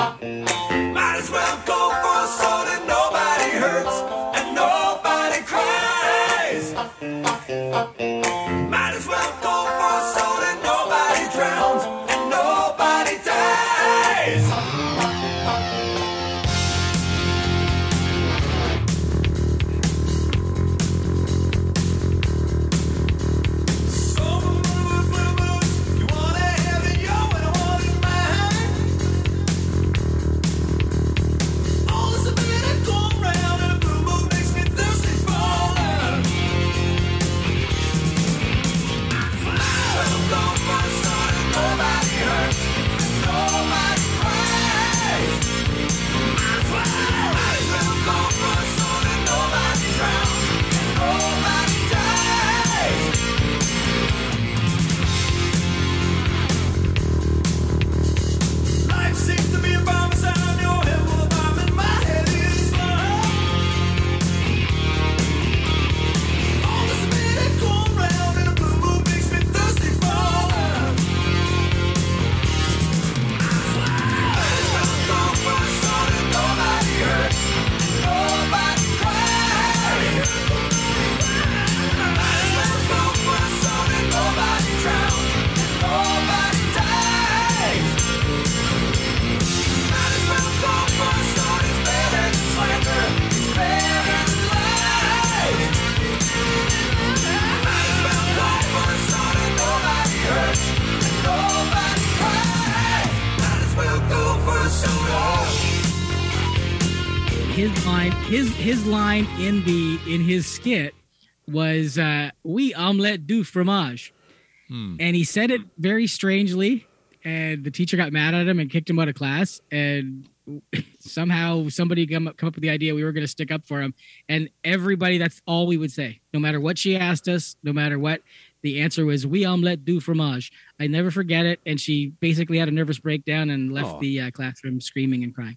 Line in the in his skit was uh we omelette du fromage Hmm. and he said it very strangely and the teacher got mad at him and kicked him out of class and somehow somebody come up, come up with the idea we were going to stick up for him and everybody that's all we would say no matter what she asked us no matter what the answer was we omelette du fromage i never forget it and she basically had a nervous breakdown and left Oh. the uh, classroom screaming and crying